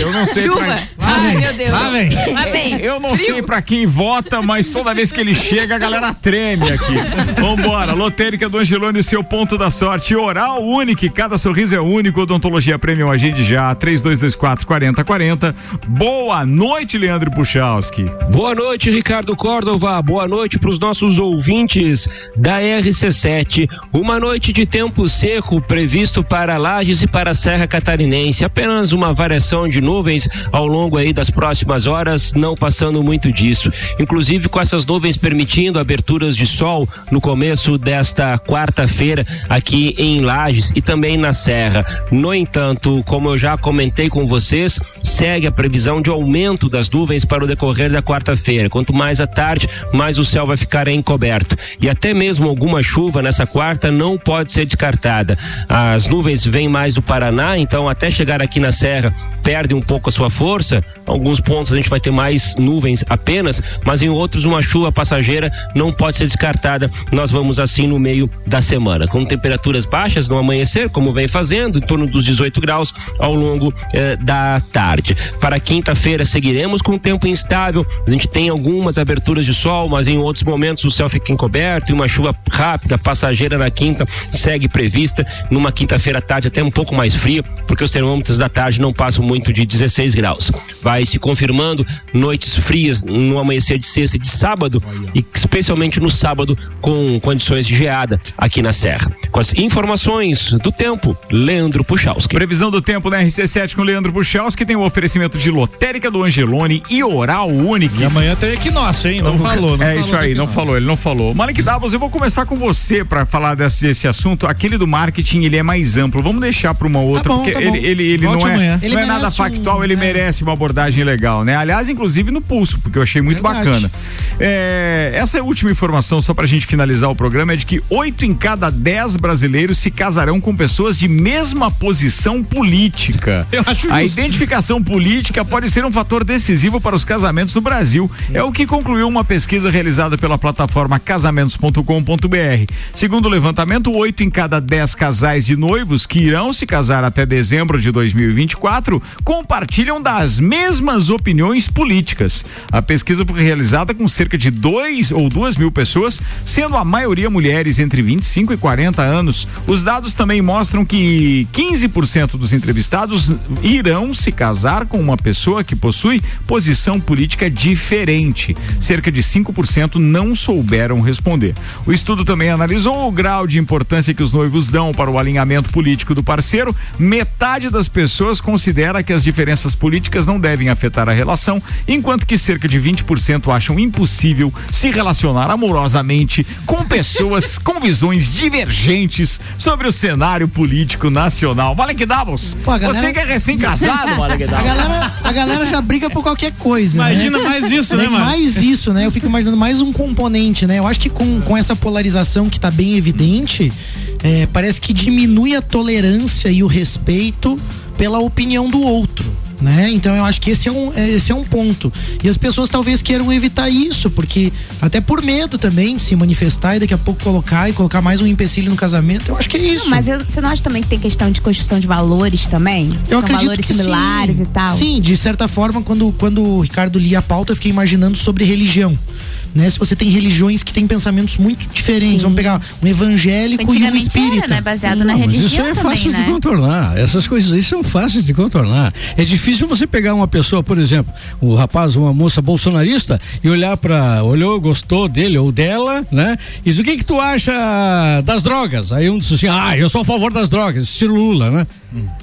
Eu não sei Chuva. pra. Ai, meu Deus. Lá vem. Lá vem. Eu não sei pra quem vota, mas toda vez que ele chega, a galera treme aqui. Vambora, lotérica do Angelone, seu ponto da sorte. Oral único, cada sorriso é único. Odontologia Premium, agende já. 3224 4040. Boa noite, Leandro Puchalski. Boa noite, Ricardo Córdova. Boa noite para os nossos ouvintes da RC7. Uma noite de tempo seco previsto para Lages e para a Serra Catarinense. Apenas uma variação de nuvens ao longo aí das próximas horas, não passando muito disso. Inclusive com essas nuvens permitindo aberturas de sol no começo desta quarta-feira aqui em Lages e também na Serra. No entanto, como eu já comentei com vocês, segue a previsão de aumento das nuvens para o decorrer da quarta-feira. Quanto mais à tarde, mais o céu vai ficar encoberto. E até mesmo alguma chuva nessa quarta não pode ser descartada. As nuvens vêm mais do Paraná, então até chegar aqui na Serra perde um pouco a sua força. Alguns pontos a gente vai ter mais nuvens apenas, mas em outros uma chuva passageira não pode ser descartada. Nós vamos assim no meio da semana, com temperaturas baixas no amanhecer, como vem fazendo, em torno dos 18 graus ao longo eh, da tarde. Para quinta-feira seguiremos com tempo instável. A gente tem algumas aberturas de sol, mas em outros momentos o céu fica encoberto e uma chuva rápida, passageira na quinta segue prevista. Numa quinta-feira à tarde até um pouco mais frio, porque os termômetros da tarde não passam muito de 16 graus. Vai se confirmando noites frias no amanhecer de sexta e de sábado, e especialmente no sábado, com condições de geada aqui na Serra. Com as informações do tempo, Leandro Puchalski. Previsão do tempo na RC7 com Leandro Puchalski tem o oferecimento de lotérica do Angelone e oral único. E amanhã tem equinócio, hein? Não falou, não é falou isso aí, não falou, ele não falou. Malik Davos, eu vou começar com você pra falar desse, desse assunto. Aquele do marketing, ele é mais amplo. Vamos deixar pra uma outra, bom, porque tá ele, ele, ele não é, amanhã. Ele não é nada merece factual, um- ele é. merece uma abordagem legal, né? Aliás, inclusive no pulso, porque eu achei muito Verdade. bacana. É, essa última informação, só pra gente finalizar o programa, é de que oito em cada dez brasileiros se casarão com pessoas de mesma posição política. Eu acho A justo. identificação política pode ser um fator decisivo para os casamentos no Brasil. É o que concluiu uma pesquisa realizada pela plataforma casamentos.com.br. Segundo o levantamento, oito em cada dez casais de noivos que irão se casar até dezembro de 2024 compartilham das mesmas opiniões políticas. A pesquisa foi realizada com cerca de dois ou duas mil pessoas, sendo a maioria mulheres entre 25 e 40 anos. Os dados também mostram que 15% dos entrevistados irão se casar com uma pessoa que possui posição política diferente. Cerca de 5% não souberam responder. O estudo também analisou o grau de importância que os noivos dão para o alinhamento político do parceiro. Metade das pessoas considera que as diferenças políticas não devem afetar a relação, enquanto que cerca de 20% acham impossível se relacionar amorosamente com pessoas [LAUGHS] com visões divergentes sobre o cenário político nacional. Malek Davos, Pô, a galera- você que é recém-casado, [LAUGHS] Malek A Davos. galera, a galera já briga por qualquer coisa. Imagina né? mais isso, né, mano? Mais isso, né? Eu fico imaginando mais um componente, né? Eu acho que com, com essa polarização que tá bem evidente, é, parece que diminui a tolerância e o respeito pela opinião do outro. Né? Então eu acho que esse é, um, é- esse é um ponto. E as pessoas talvez queiram evitar isso, porque até por medo também de se manifestar e daqui a pouco colocar e colocar mais um empecilho no casamento, eu acho que é isso. Não, mas eu- você não acha também que tem questão de construção de valores também? Eu São acredito valores que similares sim. e tal? Sim, de certa forma, quando, quando o Ricardo lia a pauta, eu fiquei imaginando sobre religião. Né? Se você tem religiões que têm pensamentos muito diferentes, vamos pegar um evangélico e um espírita. era, né? Baseado na Não, religião isso é também, fácil né? de contornar. Essas coisas aí são fáceis de contornar. É difícil você pegar uma pessoa, por exemplo, o rapaz, uma moça bolsonarista e olhar para, olhou, gostou dele ou dela, né? E diz, o que que tu acha das drogas? Aí um disse assim, ah, eu sou a favor das drogas, estilo Lula, né?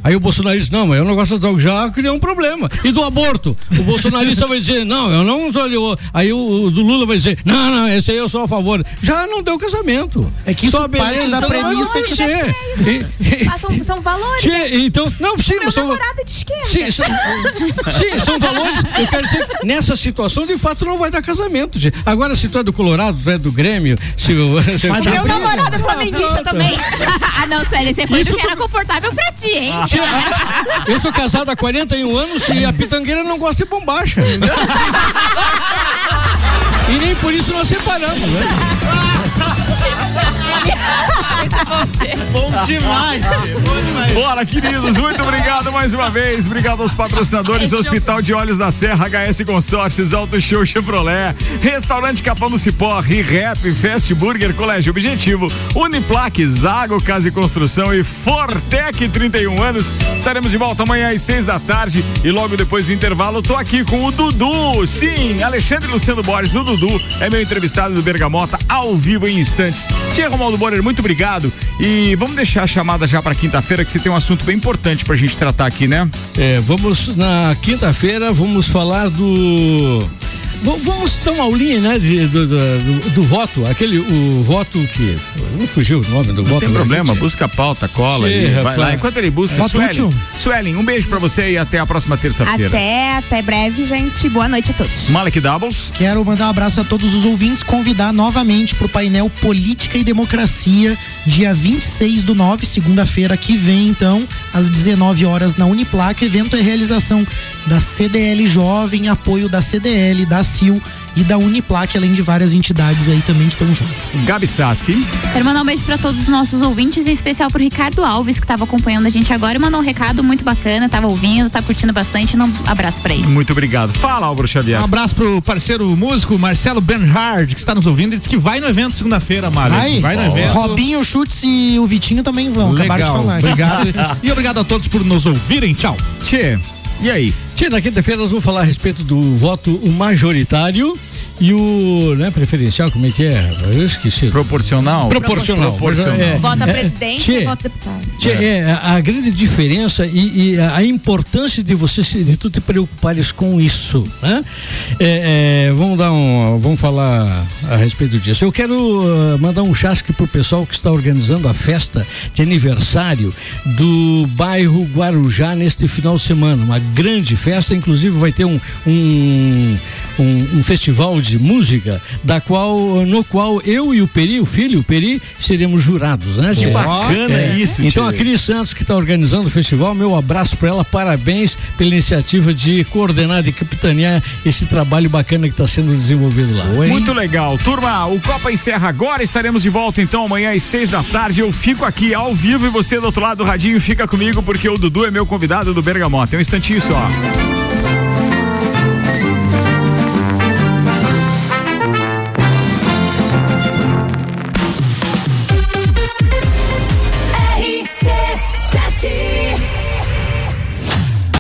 Aí o bolsonarista, não, mas eu não gosto das drogas, já criou um problema. E do aborto? O bolsonarista vai dizer, não, eu não sou. Aí o, o do Lula vai dizer, não, não, esse aí eu sou a favor. Já não deu casamento. É que isso Só parte beleza, da então premissa que-. E- Ah, são, são valores. Tchê, né? então, não, sim, Meu são, namorado é de esquerda. sim, são, sim, são valores. Eu quero dizer, nessa situação, de fato, não vai dar casamento. Tchê. Agora, se tu é do Colorado, tu é do Grêmio, se o. se- O meu namorado é flamenguista também. [LAUGHS] ah, não, sério, você foi Isso do que era confortável pra ti, eu [LAUGHS] sou casado há 41 anos e a pitangueira não gosta de bombacha. [LAUGHS] e nem por isso nós separamos, né? [LAUGHS] Bom demais, bom demais. Bora, queridos, muito obrigado mais uma vez. Obrigado aos patrocinadores Hospital de Olhos da Serra, HS Consórcios, Auto Show Chevrolet, Restaurante Capão do Cipó, ReHap, Fast Burger, Colégio Objetivo, Uniplaque, Zago Casa e Construção e Fortec 31 anos. Estaremos de volta amanhã às seis da tarde e logo depois do intervalo tô aqui com o Dudu. Sim, Alexandre Luciano Borges, o Dudu é meu entrevistado do Bergamota ao vivo em instantes. Tia Romualdo Borer, muito obrigado. E vamos deixar a chamada já para quinta-feira que você tem um assunto bem importante pra gente tratar aqui, né? É, vamos na quinta-feira vamos falar do Vamos dar uma aulinha, né, de- do, do- do- do voto, aquele, o voto que, não fugiu o nome do Não voto. tem né, problema, gente? busca a pauta, cola Sim, e vai rapaz. lá. Enquanto ele busca, Voto Suelen, útil. Suelen, um beijo pra você e até a próxima terça-feira. Até, até breve, gente. Boa noite a todos. Malek Doubles. Quero mandar um abraço a todos os ouvintes, convidar novamente para o painel Política e Democracia, dia 26 do 9, segunda-feira que vem, então, às 19 horas na Uniplac. O evento é realização da CDL Jovem, apoio da CDL, da CIL e da Uniplac, além de várias entidades aí também que estão junto. Gabi Sassi. Quero mandar um beijo pra todos os nossos ouvintes, em especial pro Ricardo Alves, que tava acompanhando a gente agora e mandou um recado muito bacana, tava ouvindo, tá curtindo bastante. Um abraço pra ele. Muito obrigado. Fala, Álvaro Xavier. Um abraço pro parceiro músico Marcelo Bernhard, que está nos ouvindo. Ele disse que vai no evento segunda-feira, Mário. Vai, Vai no evento. Robinho, Chutes e o Vitinho também vão, acabaram de Legal, falar. Obrigado. [LAUGHS] e obrigado a todos por nos ouvirem. Tchau. Tchê, e aí? Tchê, na quinta-feira nós vamos falar a respeito do voto majoritário e o, né, preferencial, como é que é? Eu esqueci. Proporcional? Proporcional. Proporcional. É, Voto a é, presidente Tchê, e voto a deputado. Tchê, é, a, a grande diferença e, e a, importância de você se, de tu te preocupares com isso, né? É, é, vamos dar um, vamos falar a respeito disso. Eu quero uh, mandar um chasque pro pessoal que está organizando a festa de aniversário do bairro Guarujá neste final de semana, uma grande festa, inclusive vai ter um um, um, um festival de música da qual no qual eu e o Peri, o filho, o Peri, seremos jurados, né? Que Tchê? bacana isso, Então a Cris Santos que está organizando o festival, meu abraço para ela, parabéns pela iniciativa de coordenar, de capitanear esse trabalho bacana que está sendo desenvolvido lá. Muito legal. Turma, o Copa encerra agora. Estaremos de volta então amanhã às seis da tarde. Eu fico aqui ao vivo e você do outro lado do radinho fica comigo porque o Dudu é meu convidado do Bergamota. Tem um instantinho só.